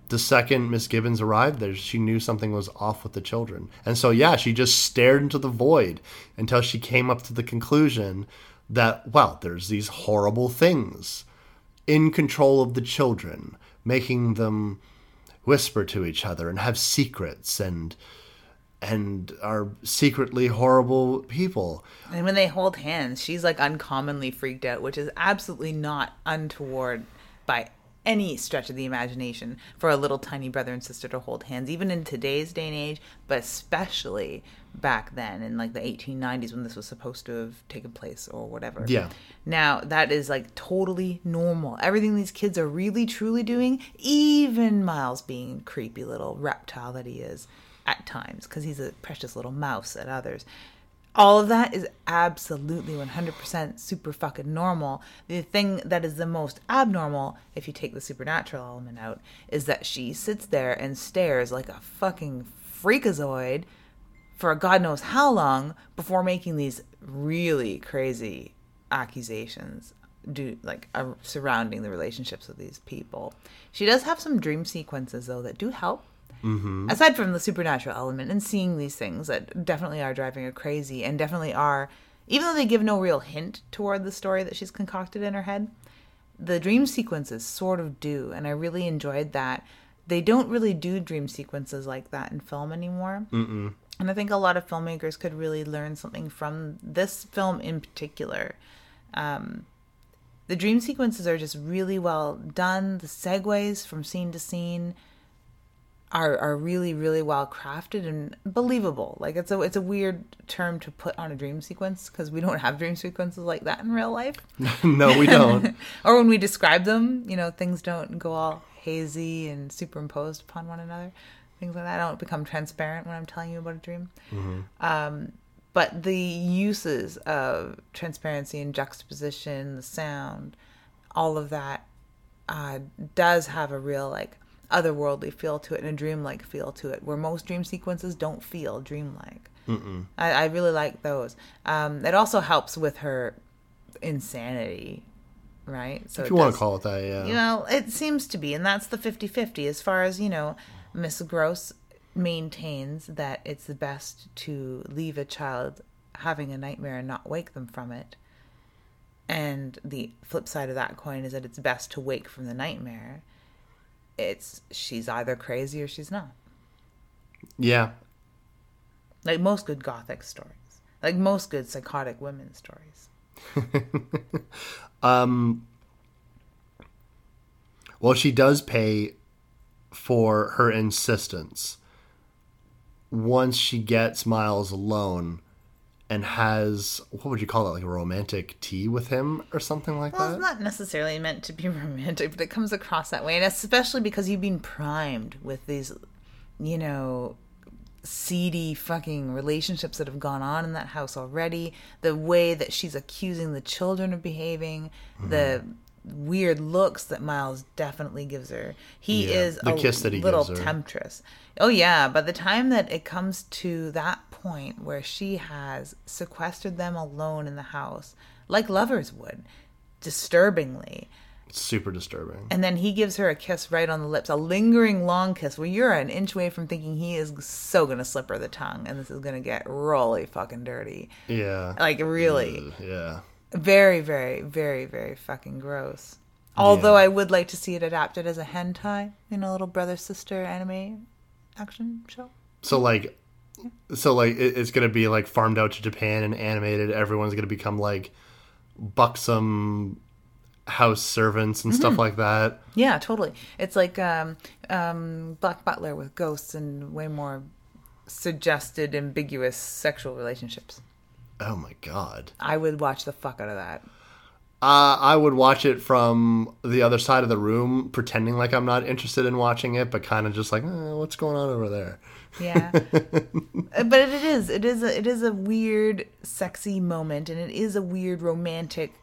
the second Miss Gibbons arrived there, she knew something was off with the children. And so, yeah, she just stared into the void until she came up to the conclusion that, well, there's these horrible things in control of the children, making them whisper to each other and have secrets and and are secretly horrible people. And when they hold hands, she's like uncommonly freaked out, which is absolutely not untoward by any stretch of the imagination for a little tiny brother and sister to hold hands, even in today's day and age, but especially back then in like the 1890s when this was supposed to have taken place or whatever. Yeah. Now, that is like totally normal. Everything these kids are really truly doing, even Miles being creepy little reptile that he is at times, because he's a precious little mouse at others. All of that is absolutely 100% super fucking normal. The thing that is the most abnormal, if you take the supernatural element out, is that she sits there and stares like a fucking freakazoid for God knows how long before making these really crazy accusations do like uh, surrounding the relationships of these people. She does have some dream sequences though that do help. Mm-hmm. Aside from the supernatural element and seeing these things that definitely are driving her crazy and definitely are, even though they give no real hint toward the story that she's concocted in her head, the dream sequences sort of do, and I really enjoyed that. They don't really do dream sequences like that in film anymore. Mm-mm. And I think a lot of filmmakers could really learn something from this film in particular. Um, the dream sequences are just really well done. The segues from scene to scene are are really really well crafted and believable. Like it's a it's a weird term to put on a dream sequence because we don't have dream sequences like that in real life. [LAUGHS] no, we don't. [LAUGHS] or when we describe them, you know, things don't go all hazy and superimposed upon one another. Things like that don't become transparent when I'm telling you about a dream. Um, but the uses of transparency and juxtaposition, the sound, all of that uh, does have a real like otherworldly feel to it and a dreamlike feel to it, where most dream sequences don't feel dreamlike. I, I really like those. Um, it also helps with her insanity, right? So if you want to call it that, yeah. you know, it seems to be, and that's the 50 50 as far as, you know, Miss Grose maintains that it's the best to leave a child having a nightmare and not wake them from it. And the flip side of that coin is that it's best to wake from the nightmare. It's she's either crazy or she's not. Yeah. Like most good gothic stories. Like most good psychotic women stories. [LAUGHS] um Well, she does pay for her insistence once she gets Miles alone and has what would you call that like a romantic tea with him or something like that? Well, that it's not necessarily meant to be [LAUGHS] romantic, but it comes across that way, and especially because you've been primed with these, you know, seedy fucking relationships that have gone on in that house already. The way that she's accusing the children of behaving, mm-hmm. the weird looks that Miles definitely gives her. He Yeah, is a kiss that he little temptress. Oh yeah, by the time that it comes to that point where she has sequestered them alone in the house, like lovers would, disturbingly, it's super disturbing and then he gives her a kiss right on the lips, a lingering long kiss where you're an inch away from thinking he is so gonna slip her the tongue and this is gonna get really fucking dirty. yeah Like really. Ugh, yeah Very, very, very, very fucking gross. Although I would like to see it adapted as a hentai in a little brother sister anime action show. so like so like it, it's gonna be like farmed out to japan and animated everyone's gonna become like buxom house servants and Mm-hmm. stuff like that Yeah, totally. It's like um, um, Black Butler with ghosts and way more suggested ambiguous sexual relationships. oh my god I would watch the fuck out of that. Uh, I would watch it from the other side of the room, pretending like I'm not interested in watching it, but kind of just like, eh, what's going on over there? Yeah, [LAUGHS] but it is it is a, it is a weird sexy moment, and it is a weird romantic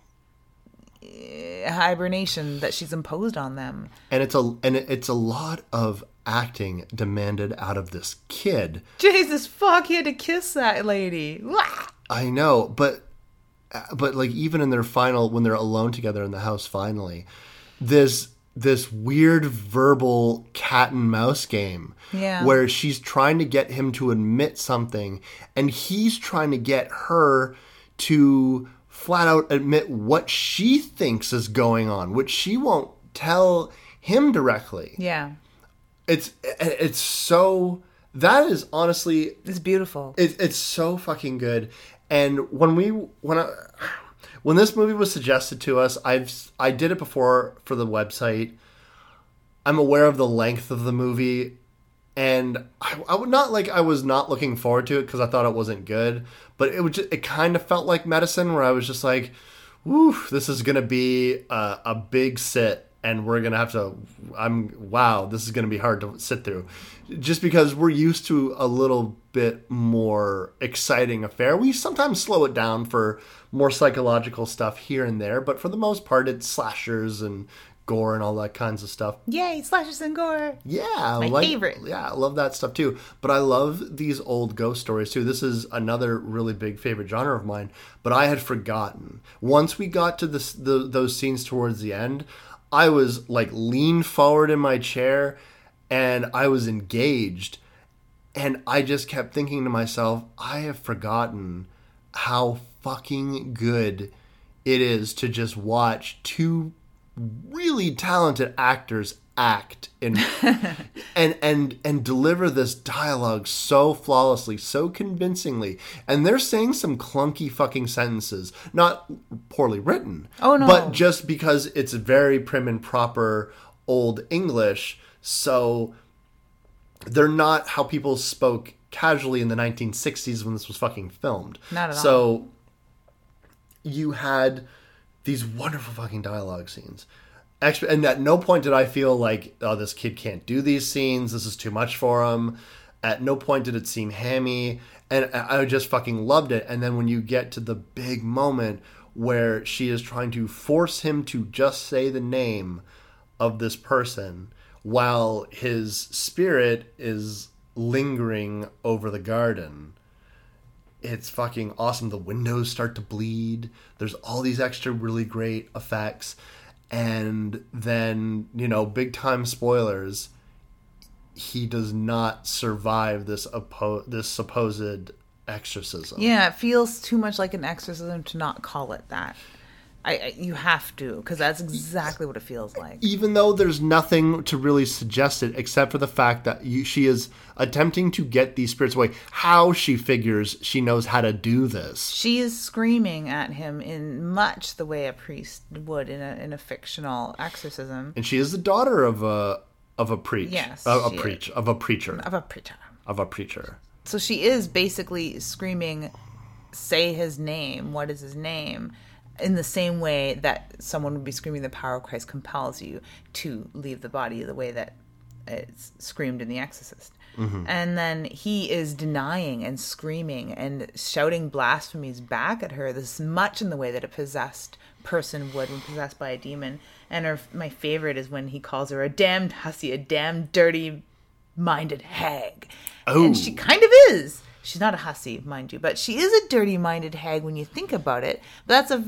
uh, hibernation that she's imposed on them. And it's a and it's a lot of acting demanded out of this kid. Jesus fuck, he had to kiss that lady. I know, but uh, but like even in their final when they're alone together in the house finally, this this weird verbal cat and mouse game Yeah. where she's trying to get him to admit something and he's trying to get her to flat out admit what she thinks is going on, which she won't tell him directly. Yeah, It's it's so that is honestly it's beautiful. it, it's so fucking good. And when we when I when this movie was suggested to us, I've I did it before for the website. I'm aware of the length of the movie, and I, I would not like I was not looking forward to it because I thought it wasn't good. But it would just, it kind of felt like medicine where I was just like, "Woo, this is gonna be a, a big sit." And we're gonna have to. I'm wow. This is gonna be hard to sit through, just because we're used to a little bit more exciting affair. We sometimes slow it down for more psychological stuff here and there, but for the most part, it's slashers and gore and all that kinds of stuff. Yay, slashers and gore. Yeah, My like, favorite. Yeah, I love that stuff too. But I love these old ghost stories too. This is another really big favorite genre of mine. But I had forgotten. Once we got to this, the, those scenes towards the end, I was like leaned forward in my chair, and I was engaged, and I just kept thinking to myself, I have forgotten how fucking good it is to just watch two really talented actors act in [LAUGHS] and and and deliver this dialogue so flawlessly so convincingly and they're saying some clunky fucking sentences not poorly written Oh, no. but just because it's very prim and proper old english so they're not how people spoke casually in the 1960s when this was fucking filmed Not at all. so you had these wonderful fucking dialogue scenes. And at no point did I feel like, oh, this kid can't do these scenes. This is too much for him. At no point did it seem hammy. And I just fucking loved it. And then when you get to the big moment where she is trying to force him to just say the name of this person while his spirit is lingering over the garden it's fucking awesome. The windows start to bleed. There's all these extra really great effects. And then, you know, big time spoilers, he does not survive this oppo- this supposed exorcism. Yeah, it feels too much like an exorcism to not call it that. I, I you have to because that's exactly what it feels like. Even though there's nothing to really suggest it except for the fact that you, she is attempting to get these spirits away. How she figures she knows how to do this. She is screaming at him in much the way a priest would in a in a fictional exorcism And she is the daughter of a of a preach. Yes, a, a preach of a preacher of a preacher. of a preacher. So she is basically screaming say his name. What is his name? In the same way that someone would be screaming, "The power of Christ compels you to leave the body," the way that it's screamed in The Exorcist. Mm-hmm. And then he is denying and screaming and shouting blasphemies back at her, this much in the way that a possessed person would when possessed by a demon. And her, my favorite is when he calls her a damned hussy, a damned dirty minded hag. And she oh. kind of is. She's not a hussy, mind you, but she is a dirty minded hag when you think about it. But that's a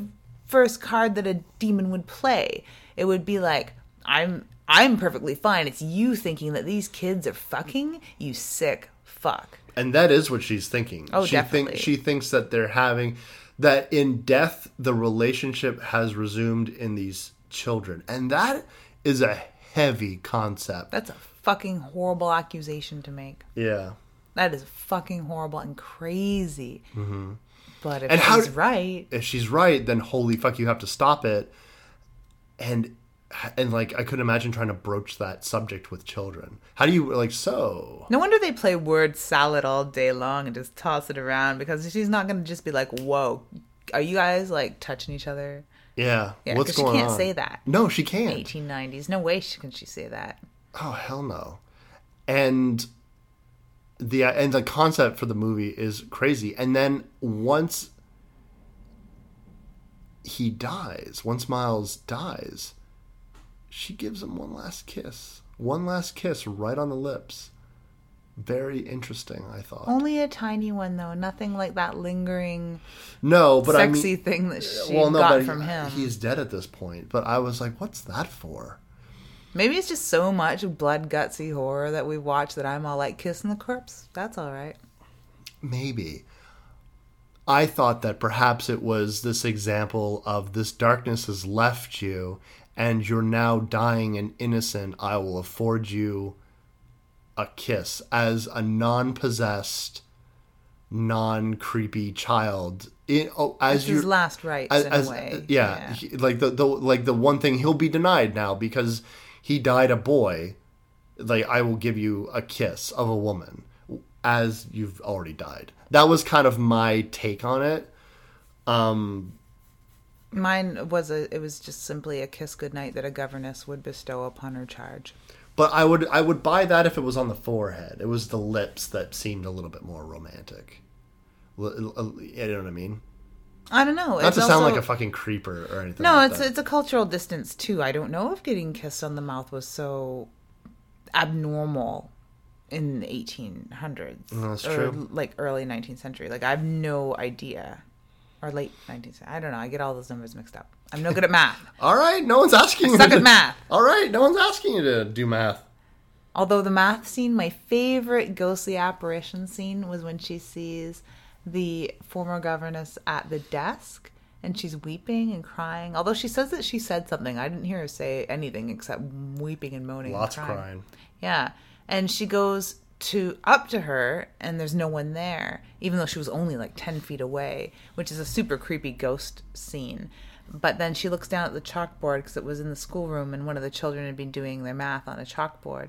first card that a demon would play. It would be like, I'm I'm perfectly fine. It's you thinking that these kids are fucking, you sick fuck. and that is what she's thinking. Oh, she definitely. Think, she thinks that they're having that in death the relationship has resumed in these children, and that is a heavy concept. That's a fucking horrible accusation to make. yeah. That is fucking horrible and crazy. Mm-hmm. But if And how- right, if she's right, then holy fuck, you have to stop it. And and like I couldn't imagine trying to broach that subject with children. How do you like so? no wonder they play word salad all day long and just toss it around because she's not going to just be like, "Whoa, are you guys like touching each other?" Yeah, Yeah, what's 'cause she can't on? say that. No, she can't. 1890s. No way she- can she say that. Oh hell no. And the uh, and the concept for the movie is crazy. And then once he dies, once Miles dies, she gives him one last kiss. One last kiss right on the lips. Very interesting, I thought. Only a tiny one though. Nothing like that lingering no, but I sexy mean, thing that she well, no, got from him. he's dead at this point. But I was like, what's that for? Maybe it's just so much blood gutsy horror that we watch that I'm all like kissing the corpse. That's all right. Maybe. I thought that perhaps it was this example of this darkness has left you and you're now dying and innocent. I will afford you a kiss as a non possessed, non creepy child. In, oh, as It's you last rites as, in as- a way. yeah, he- like the, the like the one thing he'll be denied now because he died a boy. Like I will give you a kiss of a woman as you've already died. That was kind of my take on it. Um, Mine was a. It was just simply a kiss goodnight that a governess would bestow upon her charge. But I would I would buy that if it was on the forehead. It was the lips that seemed a little bit more romantic. You know what I mean? I don't know. Not it's to sound also- like a fucking creeper or anything. No, like it's that. it's a cultural distance too. I don't know if getting kissed on the mouth was so abnormal in the 1800s that's or true. like early 19th century. Like I have no idea, or late 19th. century. I don't know. I get all those numbers mixed up. I'm no good at math. [LAUGHS] All right, no one's asking I you. Suck to at math. All right, no one's asking you to do math. Although the math scene, my favorite ghostly apparition scene was when she sees the former governess at the desk and she's weeping and crying. Although she says that she said something, I didn't hear her say anything except weeping and moaning. and Lots of crying. Yeah, and she goes to up to her, and there's no one there, even though she was only like ten feet away, which is a super creepy ghost scene. But then she looks down at the chalkboard because it was in the schoolroom, and one of the children had been doing their math on a chalkboard,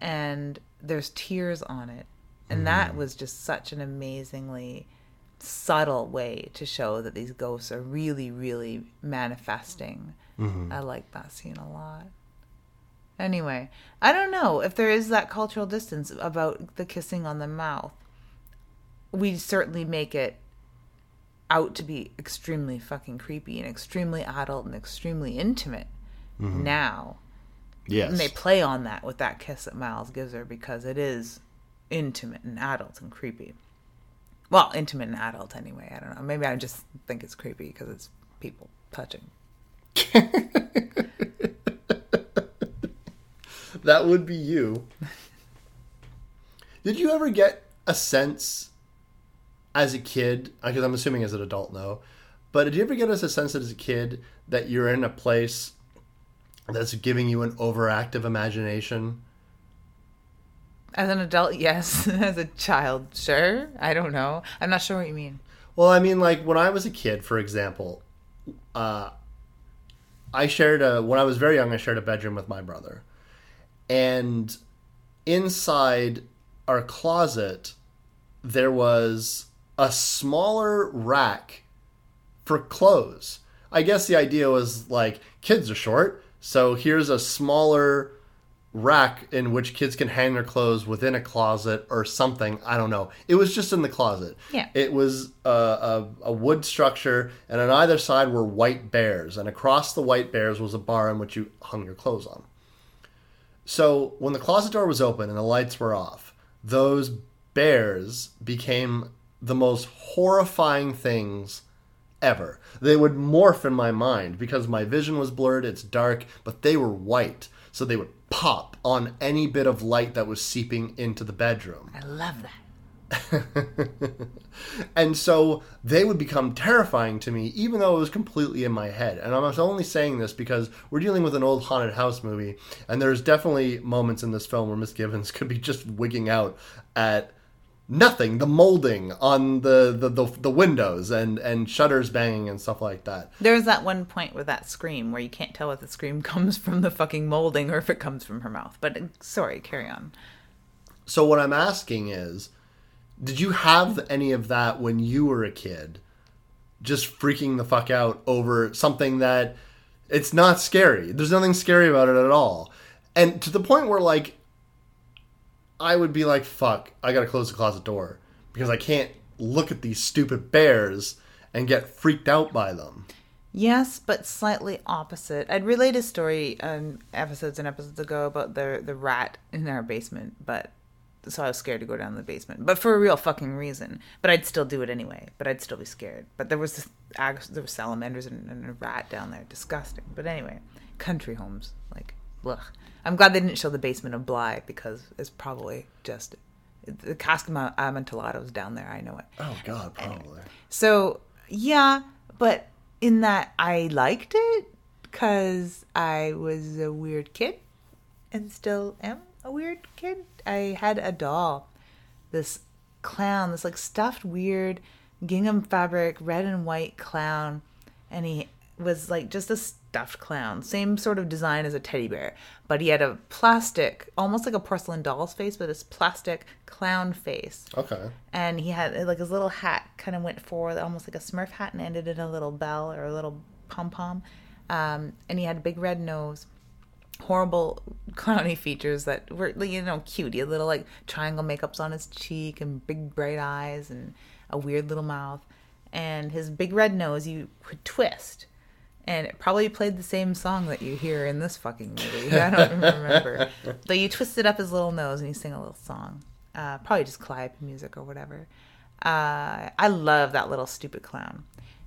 and there's tears on it, and that mm. was just such an amazingly subtle way to show that these ghosts are really, really manifesting. Mm-hmm. I like that scene a lot. Anyway, I don't know if there is that cultural distance about the kissing on the mouth. We certainly make it out to be extremely fucking creepy and extremely adult and extremely intimate mm-hmm. now. Yes. And they play on that with that kiss that Miles gives her because it is intimate and adult and creepy. Well, intimate and adult anyway. I don't know. Maybe I just think it's creepy because it's people touching. [LAUGHS] That would be you. Did you ever get a sense as a kid? Because I'm assuming as an adult, no. But did you ever get as a sense as a kid that you're in a place that's giving you an overactive imagination? As an adult, yes. [LAUGHS] As a child, sure. I don't know. I'm not sure what you mean. Well, I mean, like when I was a kid, for example, uh, I shared a when I was very young. I shared a bedroom with my brother, and inside our closet there was a smaller rack for clothes. I guess the idea was like kids are short, so here's a smaller rack in which kids can hang their clothes within a closet or something. I don't know. It was just in the closet. Yeah. It was a, a, a wood structure, and on either side were white bears, and across the white bears was a bar in which you hung your clothes on. So when the closet door was open and the lights were off, those bears became the most horrifying things ever. They would morph in my mind because my vision was blurred, it's dark, but they were white. So they would pop on any bit of light that was seeping into the bedroom. I love that. [LAUGHS] And so they would become terrifying to me, even though it was completely in my head. And I'm only saying this because we're dealing with an old haunted house movie, and there's definitely moments in this film where Miss Giddens [LAUGHS] could be just wigging out at nothing, the molding on the, the, the, the windows and, and shutters banging and stuff like that. There's that one point with that scream where you can't tell if the scream [LAUGHS] comes from the fucking molding or if it comes from her mouth. But sorry, carry on. So what I'm asking is, did you have any of that when you were a kid? Just freaking the fuck out over something that it's not scary. There's nothing scary about it at all. And to the point where like I would be like, fuck, I gotta close the closet door because I can't look at these stupid bears and get freaked out by them. Yes, but slightly opposite. I'd relayed a story um, episodes and episodes ago about the the rat in our basement, but so I was scared to go down the basement, but for a real fucking reason. But I'd still do it anyway. But I'd still be scared. But there was this, there were salamanders and, and a rat down there, disgusting. But anyway, country homes, like, ugh. I'm glad they didn't show the basement of Bly because it's probably just the cask of Amontillado down there. I know it. Oh god, probably. So yeah, but in that I liked it because I was a weird kid and still am a weird kid. I had a doll, this clown, this like stuffed weird gingham fabric, red and white clown, and he was like just a stuffed clown, same sort of design as a teddy bear, but he had a plastic, almost like a porcelain doll's face, but this plastic clown face. Okay. and he had like his little hat kind of went forward almost like a smurf hat and ended in a little bell or a little pom pom um, and he had a big red nose. Horrible [LAUGHS] clowny features that were you know cute. He had little like triangle makeups on his cheek and big bright eyes and a weird little mouth. And his big red nose you could twist and it probably played the same song that you hear in this fucking movie. I don't remember. [LAUGHS] but you twisted up his little nose and you sing a little song. Uh, probably just Calliope music or whatever. Uh, I love that little stupid clown.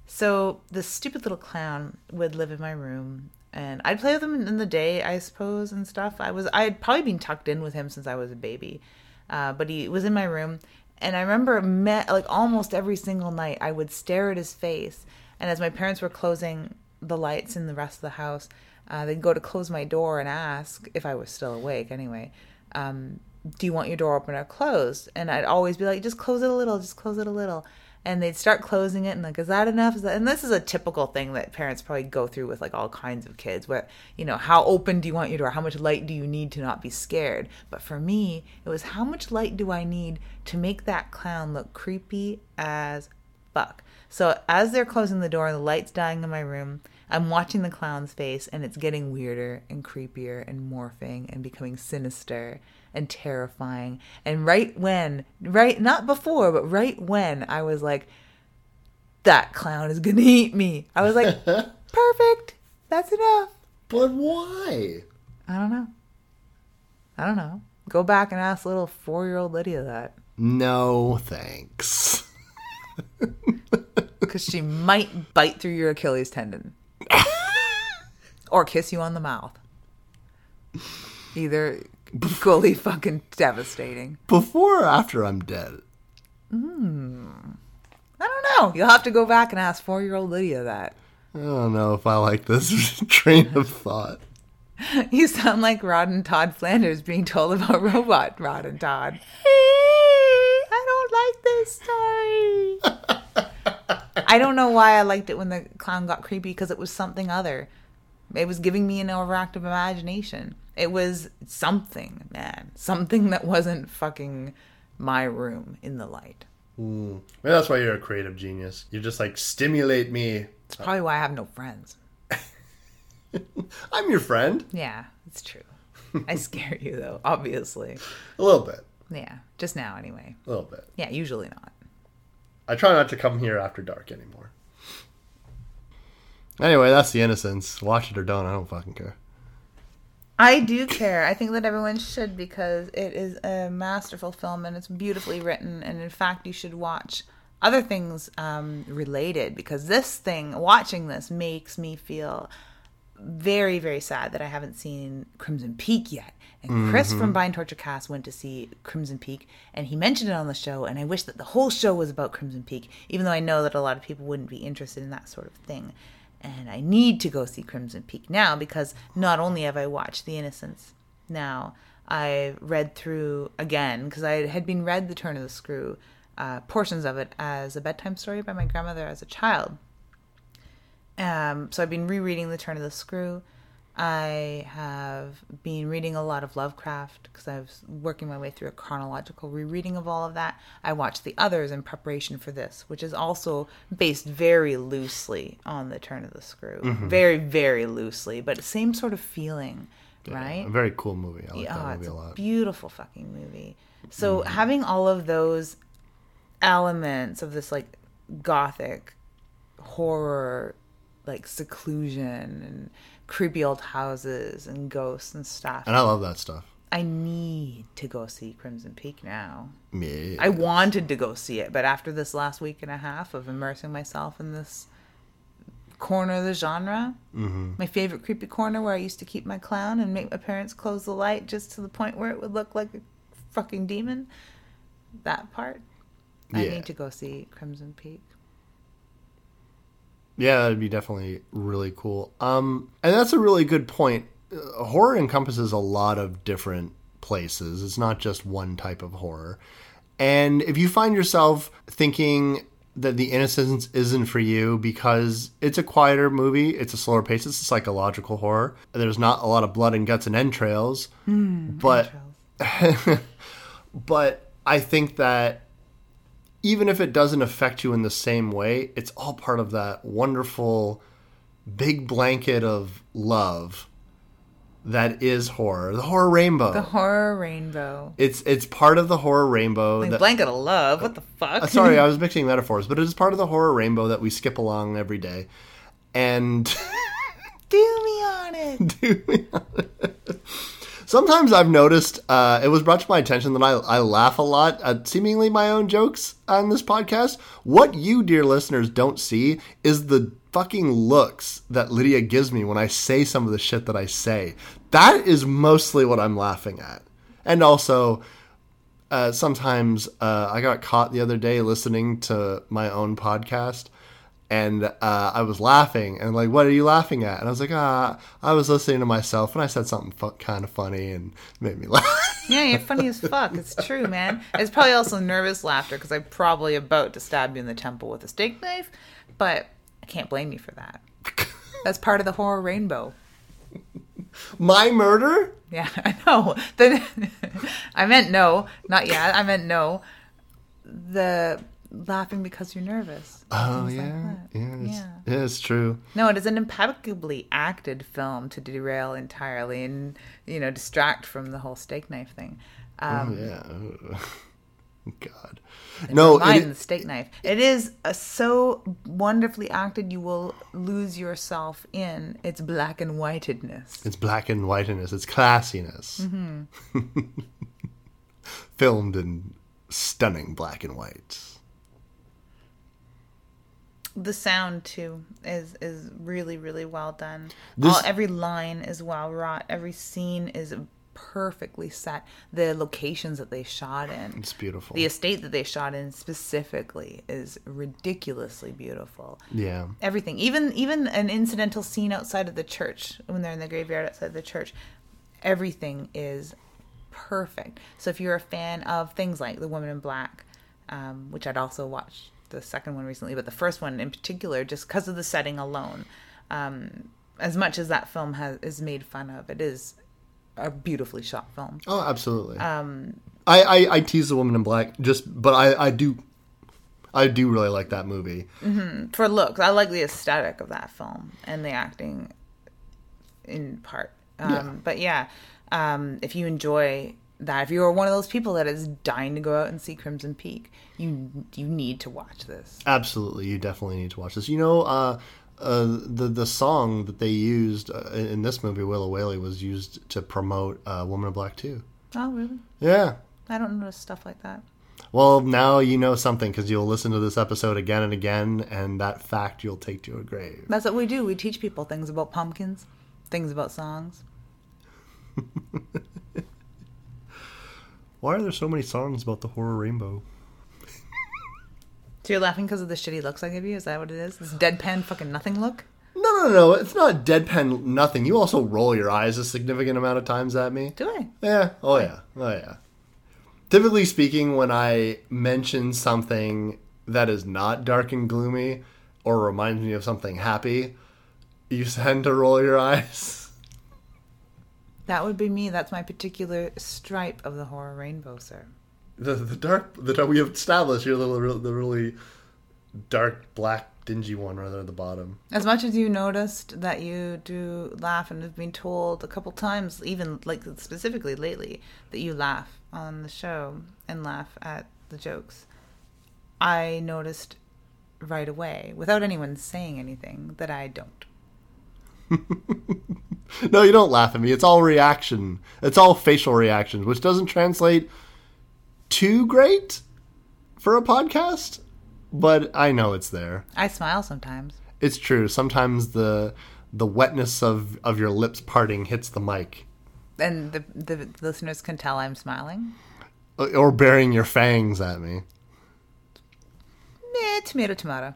So this stupid little clown would live in my room, and I'd play with him in the day, I suppose, and stuff. I was I had probably been tucked in with him since I was a baby, uh, but he was in my room, and I remember met like almost every single night I would stare at his face, and as my parents were closing the lights in the rest of the house, uh, they'd go to close my door and ask if I was still awake. Anyway, um, do you want your door open or closed? And I'd always be like, just close it a little, just close it a little. And they'd start closing it and like, is that enough? Is that? And this is a typical thing that parents probably go through with like all kinds of kids. Where you know, how open do you want your door? How much light do you need to not be scared? But for me, it was how much light do I need to make that clown look creepy as fuck. So as they're closing the door, the lights dying in my room, I'm watching the clown's face and it's getting weirder and creepier and morphing and becoming sinister and terrifying. And right when, right, not before, but right when I was like, that clown is gonna eat me, I was like, [LAUGHS] perfect, that's enough. But why? I don't know. I don't know. Go back and ask little four year old Lydia that. No, thanks. [LAUGHS] [LAUGHS] Because she might bite through your Achilles tendon. Or kiss you on the mouth. Either equally [LAUGHS] fucking devastating. Before or after I'm dead? Hmm. I don't know. You'll have to go back and ask four year old Lydia that. I don't know if I like this [LAUGHS] train of thought. [LAUGHS] You sound like Rod and Todd Flanders being told about robot Rod and Todd. Hey, I don't like this story. I don't know why I liked it when the clown got creepy because it was something other. It was giving me an overactive imagination. It was something, man. Something that wasn't fucking my room in the light. Hmm. Maybe that's why you're a creative genius. You just like stimulate me. It's probably why I have no friends. [LAUGHS] I'm your friend. Yeah, it's true. I scare you though, obviously. A little bit. Yeah, just now anyway. A little bit. Yeah, usually not. I try not to come here after dark anymore. Anyway, that's the Innocents. Watch it or don't. I don't fucking care. I do care. I think that everyone should because it is a masterful film and it's beautifully written. And in fact, you should watch other things um, related because this thing, watching this, makes me feel very, very sad that I haven't seen Crimson Peak yet. And Chris from Bind Torture Cast went to see Crimson Peak and he mentioned it on the show. And I wish that the whole show was about Crimson Peak, even though I know that a lot of people wouldn't be interested in that sort of thing and I need to go see Crimson Peak now because not only have I watched The Innocents now, I read through again because I had been read The Turn of the Screw, uh, portions of it as a bedtime story by my grandmother as a child. Um, so I've been rereading The Turn of the Screw. I have been reading a lot of Lovecraft because I was working my way through a chronological rereading of all of that. I watched the others in preparation for this, which is also based very loosely on The Turn of the Screw. Very, very loosely, but same sort of feeling, right? A very cool movie. I like Oh, that it's movie a lot. Mm-hmm. beautiful fucking movie. So having all of those elements of this like gothic horror, like seclusion and creepy old houses and ghosts and stuff. and I love that stuff. I need to go see Crimson Peak now. Yeah. I wanted to go see it, but after this last week and a half of immersing myself in this corner of the genre, mm-hmm. my favorite creepy corner where I used to keep my clown and make my parents close the light just to the point where it would look like a fucking demon, that part, yeah. I need to go see Crimson Peak. Yeah, that'd be definitely really cool. Um, and that's a really good point. Uh, horror encompasses a lot of different places. It's not just one type of horror. And if you find yourself thinking that The Innocents isn't for you because it's a quieter movie, it's a slower pace, it's a psychological horror. There's not a lot of blood and guts and entrails, but [LAUGHS] but I think that even if it doesn't affect you in the same way, it's all part of that wonderful big blanket of love that is horror, the horror rainbow. The horror rainbow. it's it's part of the horror rainbow. Like that- blanket of love. What the fuck? Uh, sorry, I was mixing metaphors, but it is part of the horror rainbow that we skip along every day. And [LAUGHS] Do me on it. [LAUGHS] Do me on it. Sometimes I've noticed uh, it was brought to my attention that I, I laugh a lot at seemingly my own jokes on this podcast. What you, dear listeners, don't see is the fucking looks that Lydia gives me when I say some of the shit that I say. That is mostly what I'm laughing at. And also, uh, sometimes uh, I got caught the other day listening to my own podcast. And uh, I was laughing, and like, what are you laughing at? And I was like, ah, I was listening to myself, and I said something fu- kind of funny, and made me [LAUGHS] laugh. Yeah, you're funny as fuck. It's true, man. It's probably also nervous laughter because I'm probably about to stab you in the temple with a steak knife, but I can't blame you for that. [LAUGHS] That's part of the horror rainbow. My murder? Yeah, [LAUGHS] I know. The, I meant no, not yet. I meant no. The laughing because you're nervous. Oh Things like yeah, yeah, it's, Yeah. yeah, it's true. No, it is an impeccably acted film to derail entirely and you know distract from the whole steak knife thing. Um, oh yeah. [LAUGHS] God, no, Mine the steak knife. It is uh, so wonderfully acted. You will lose yourself in its black and whitedness. it's black and whiteness. It's classiness. Mm-hmm. [LAUGHS] Filmed in stunning black and white. The sound too is is really really well done. This- All, every line is well wrought. Every scene is perfectly set. The locations that they shot in, It's beautiful. the estate that they shot in specifically, is ridiculously beautiful. yeah. everything even even an incidental scene outside of the church when they're in the graveyard outside the church everything is perfect so if you're a fan of things like the woman in black um, which i'd also watched the second one recently but the first one in particular just because of the setting alone um, as much as that film has is made fun of it is a beautifully shot film Oh, absolutely. Um, I, I I tease the woman in black just, but I I do I do really like that movie. For looks, I like the aesthetic of that film and the acting in part. Um, Yeah. But yeah, um, if you enjoy that, if you're one of those people that is dying to go out and see Crimson Peak, you you need to watch this. Absolutely, you definitely need to watch this. You know, uh, uh, the the song that they used uh, in this movie, Willow Waly, was used to promote uh, Woman in Black too. Oh, really? Yeah. I don't notice stuff like that. Well, now you know something because you'll listen to this episode again and again, and that fact you'll take to a grave. That's what we do. We teach people things about pumpkins, things about songs. [LAUGHS] Why are there so many songs about the horror rainbow? So you're laughing because of the shitty looks I give you? Is that what it is? This deadpan fucking nothing look? No, no, no. It's not deadpan nothing. You also roll your eyes a significant amount of times at me. Do I? Yeah. Oh, yeah. Oh, yeah. Typically speaking, when I mention something that is not dark and gloomy or reminds me of something happy, you tend to roll your [LAUGHS] eyes. That would be me. That's my particular stripe of the horror rainbow, sir. The, the dark, the dark, we have established you're the, the, the really dark, black, dingy one rather at the bottom. As much as you noticed that you do laugh and have been told a couple times, even like specifically lately, that you laugh on the show and laugh at the jokes, I noticed right away, without anyone saying anything, that I don't. [LAUGHS] No, you don't laugh at me. It's all reaction. It's all facial reactions, which doesn't translate too great for a podcast, but I know it's there. I smile sometimes. It's true. Sometimes the the wetness of of your lips parting hits the mic, And the, the listeners can tell I'm smiling. Uh, or burying your fangs at me. Meh, tomato, tomato.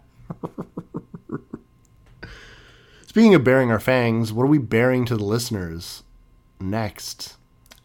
Speaking of bearing our fangs, what are we bearing to the listeners next?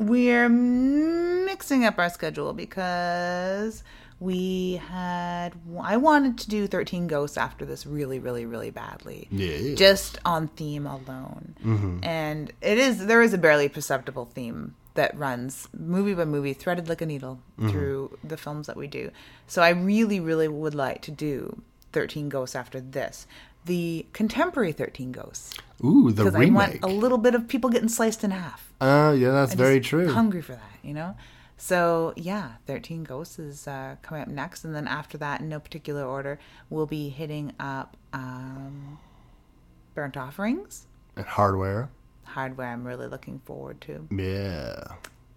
We're mixing up our schedule because we had. I wanted to do 13 Ghosts after this really, really, really badly. Yeah. Just on theme alone. Mm-hmm. And it is, there is a barely perceptible theme that runs movie by movie, threaded like a needle through the films that we do. So I really, really would like to do 13 Ghosts after this. The contemporary 13 Ghosts. Ooh, the Because I want a little bit of people getting sliced in half. uh, yeah, that's I'm very true. Hungry for that, you know. So yeah, Thirteen Ghosts is uh, coming up next, and then after that, in no particular order, we'll be hitting up um, Burnt Offerings, And hardware. Hardware. I'm really looking forward to, Yeah.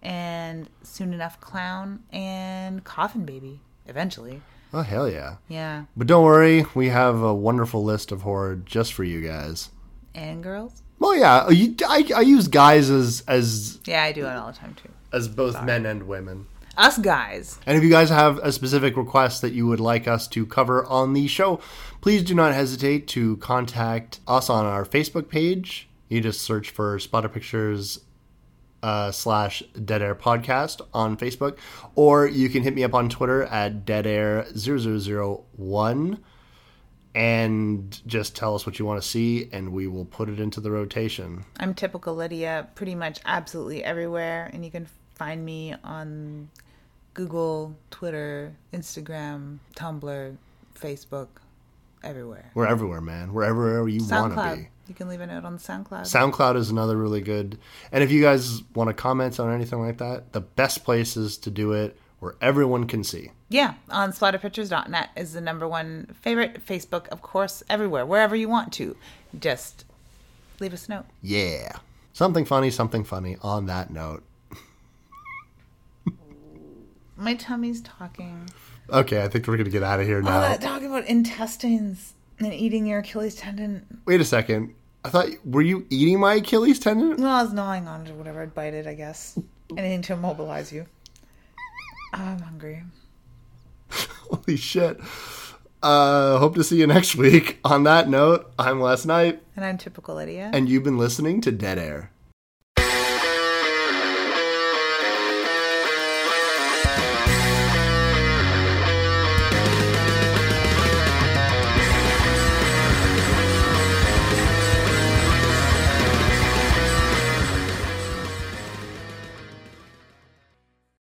and soon enough, Clown and Coffin Baby. Eventually, Oh hell yeah. yeah, But don't worry, we have a wonderful list of horror just for you guys. And girls. Well, yeah, you, I, I use guys as as Yeah, I do it all the time too. as both men and women. Us guys. And if you guys have a specific request that you would like us to cover on the show, please do not hesitate to contact us on our Facebook page. You just search for Splatter Pictures uh, slash Dead Air Podcast on Facebook, or you can hit me up on Twitter at Dead Air 0001 and just tell us what you want to see, and we will put it into the rotation. I'm typical Lydia, pretty much absolutely everywhere, and you can find me on Google, Twitter, Instagram, Tumblr, Facebook, everywhere. We're everywhere, man. We're everywhere you want to be. You can leave a note on SoundCloud. SoundCloud is another really good. And if you guys want to comment on anything like that, the best place is to do it where everyone can see. yeah, on splatterpictures.net is the number one favorite. Facebook, of course, everywhere, wherever you want to. Just leave us a note. Yeah. Something funny, something funny on that note. My tummy's talking. Okay, I think we're going to get out of here All now. that talk about intestines and eating your Achilles tendon. Wait a second. I thought, were you eating my Achilles tendon? Well, I was gnawing on it or whatever. I'd bite it, I guess. Anything to immobilize you. I'm hungry. [LAUGHS] Holy shit. Uh, hope to see you next [LAUGHS] week. On that note, I'm Les Night. And I'm typical Lydia. and you've been listening to Dead Air.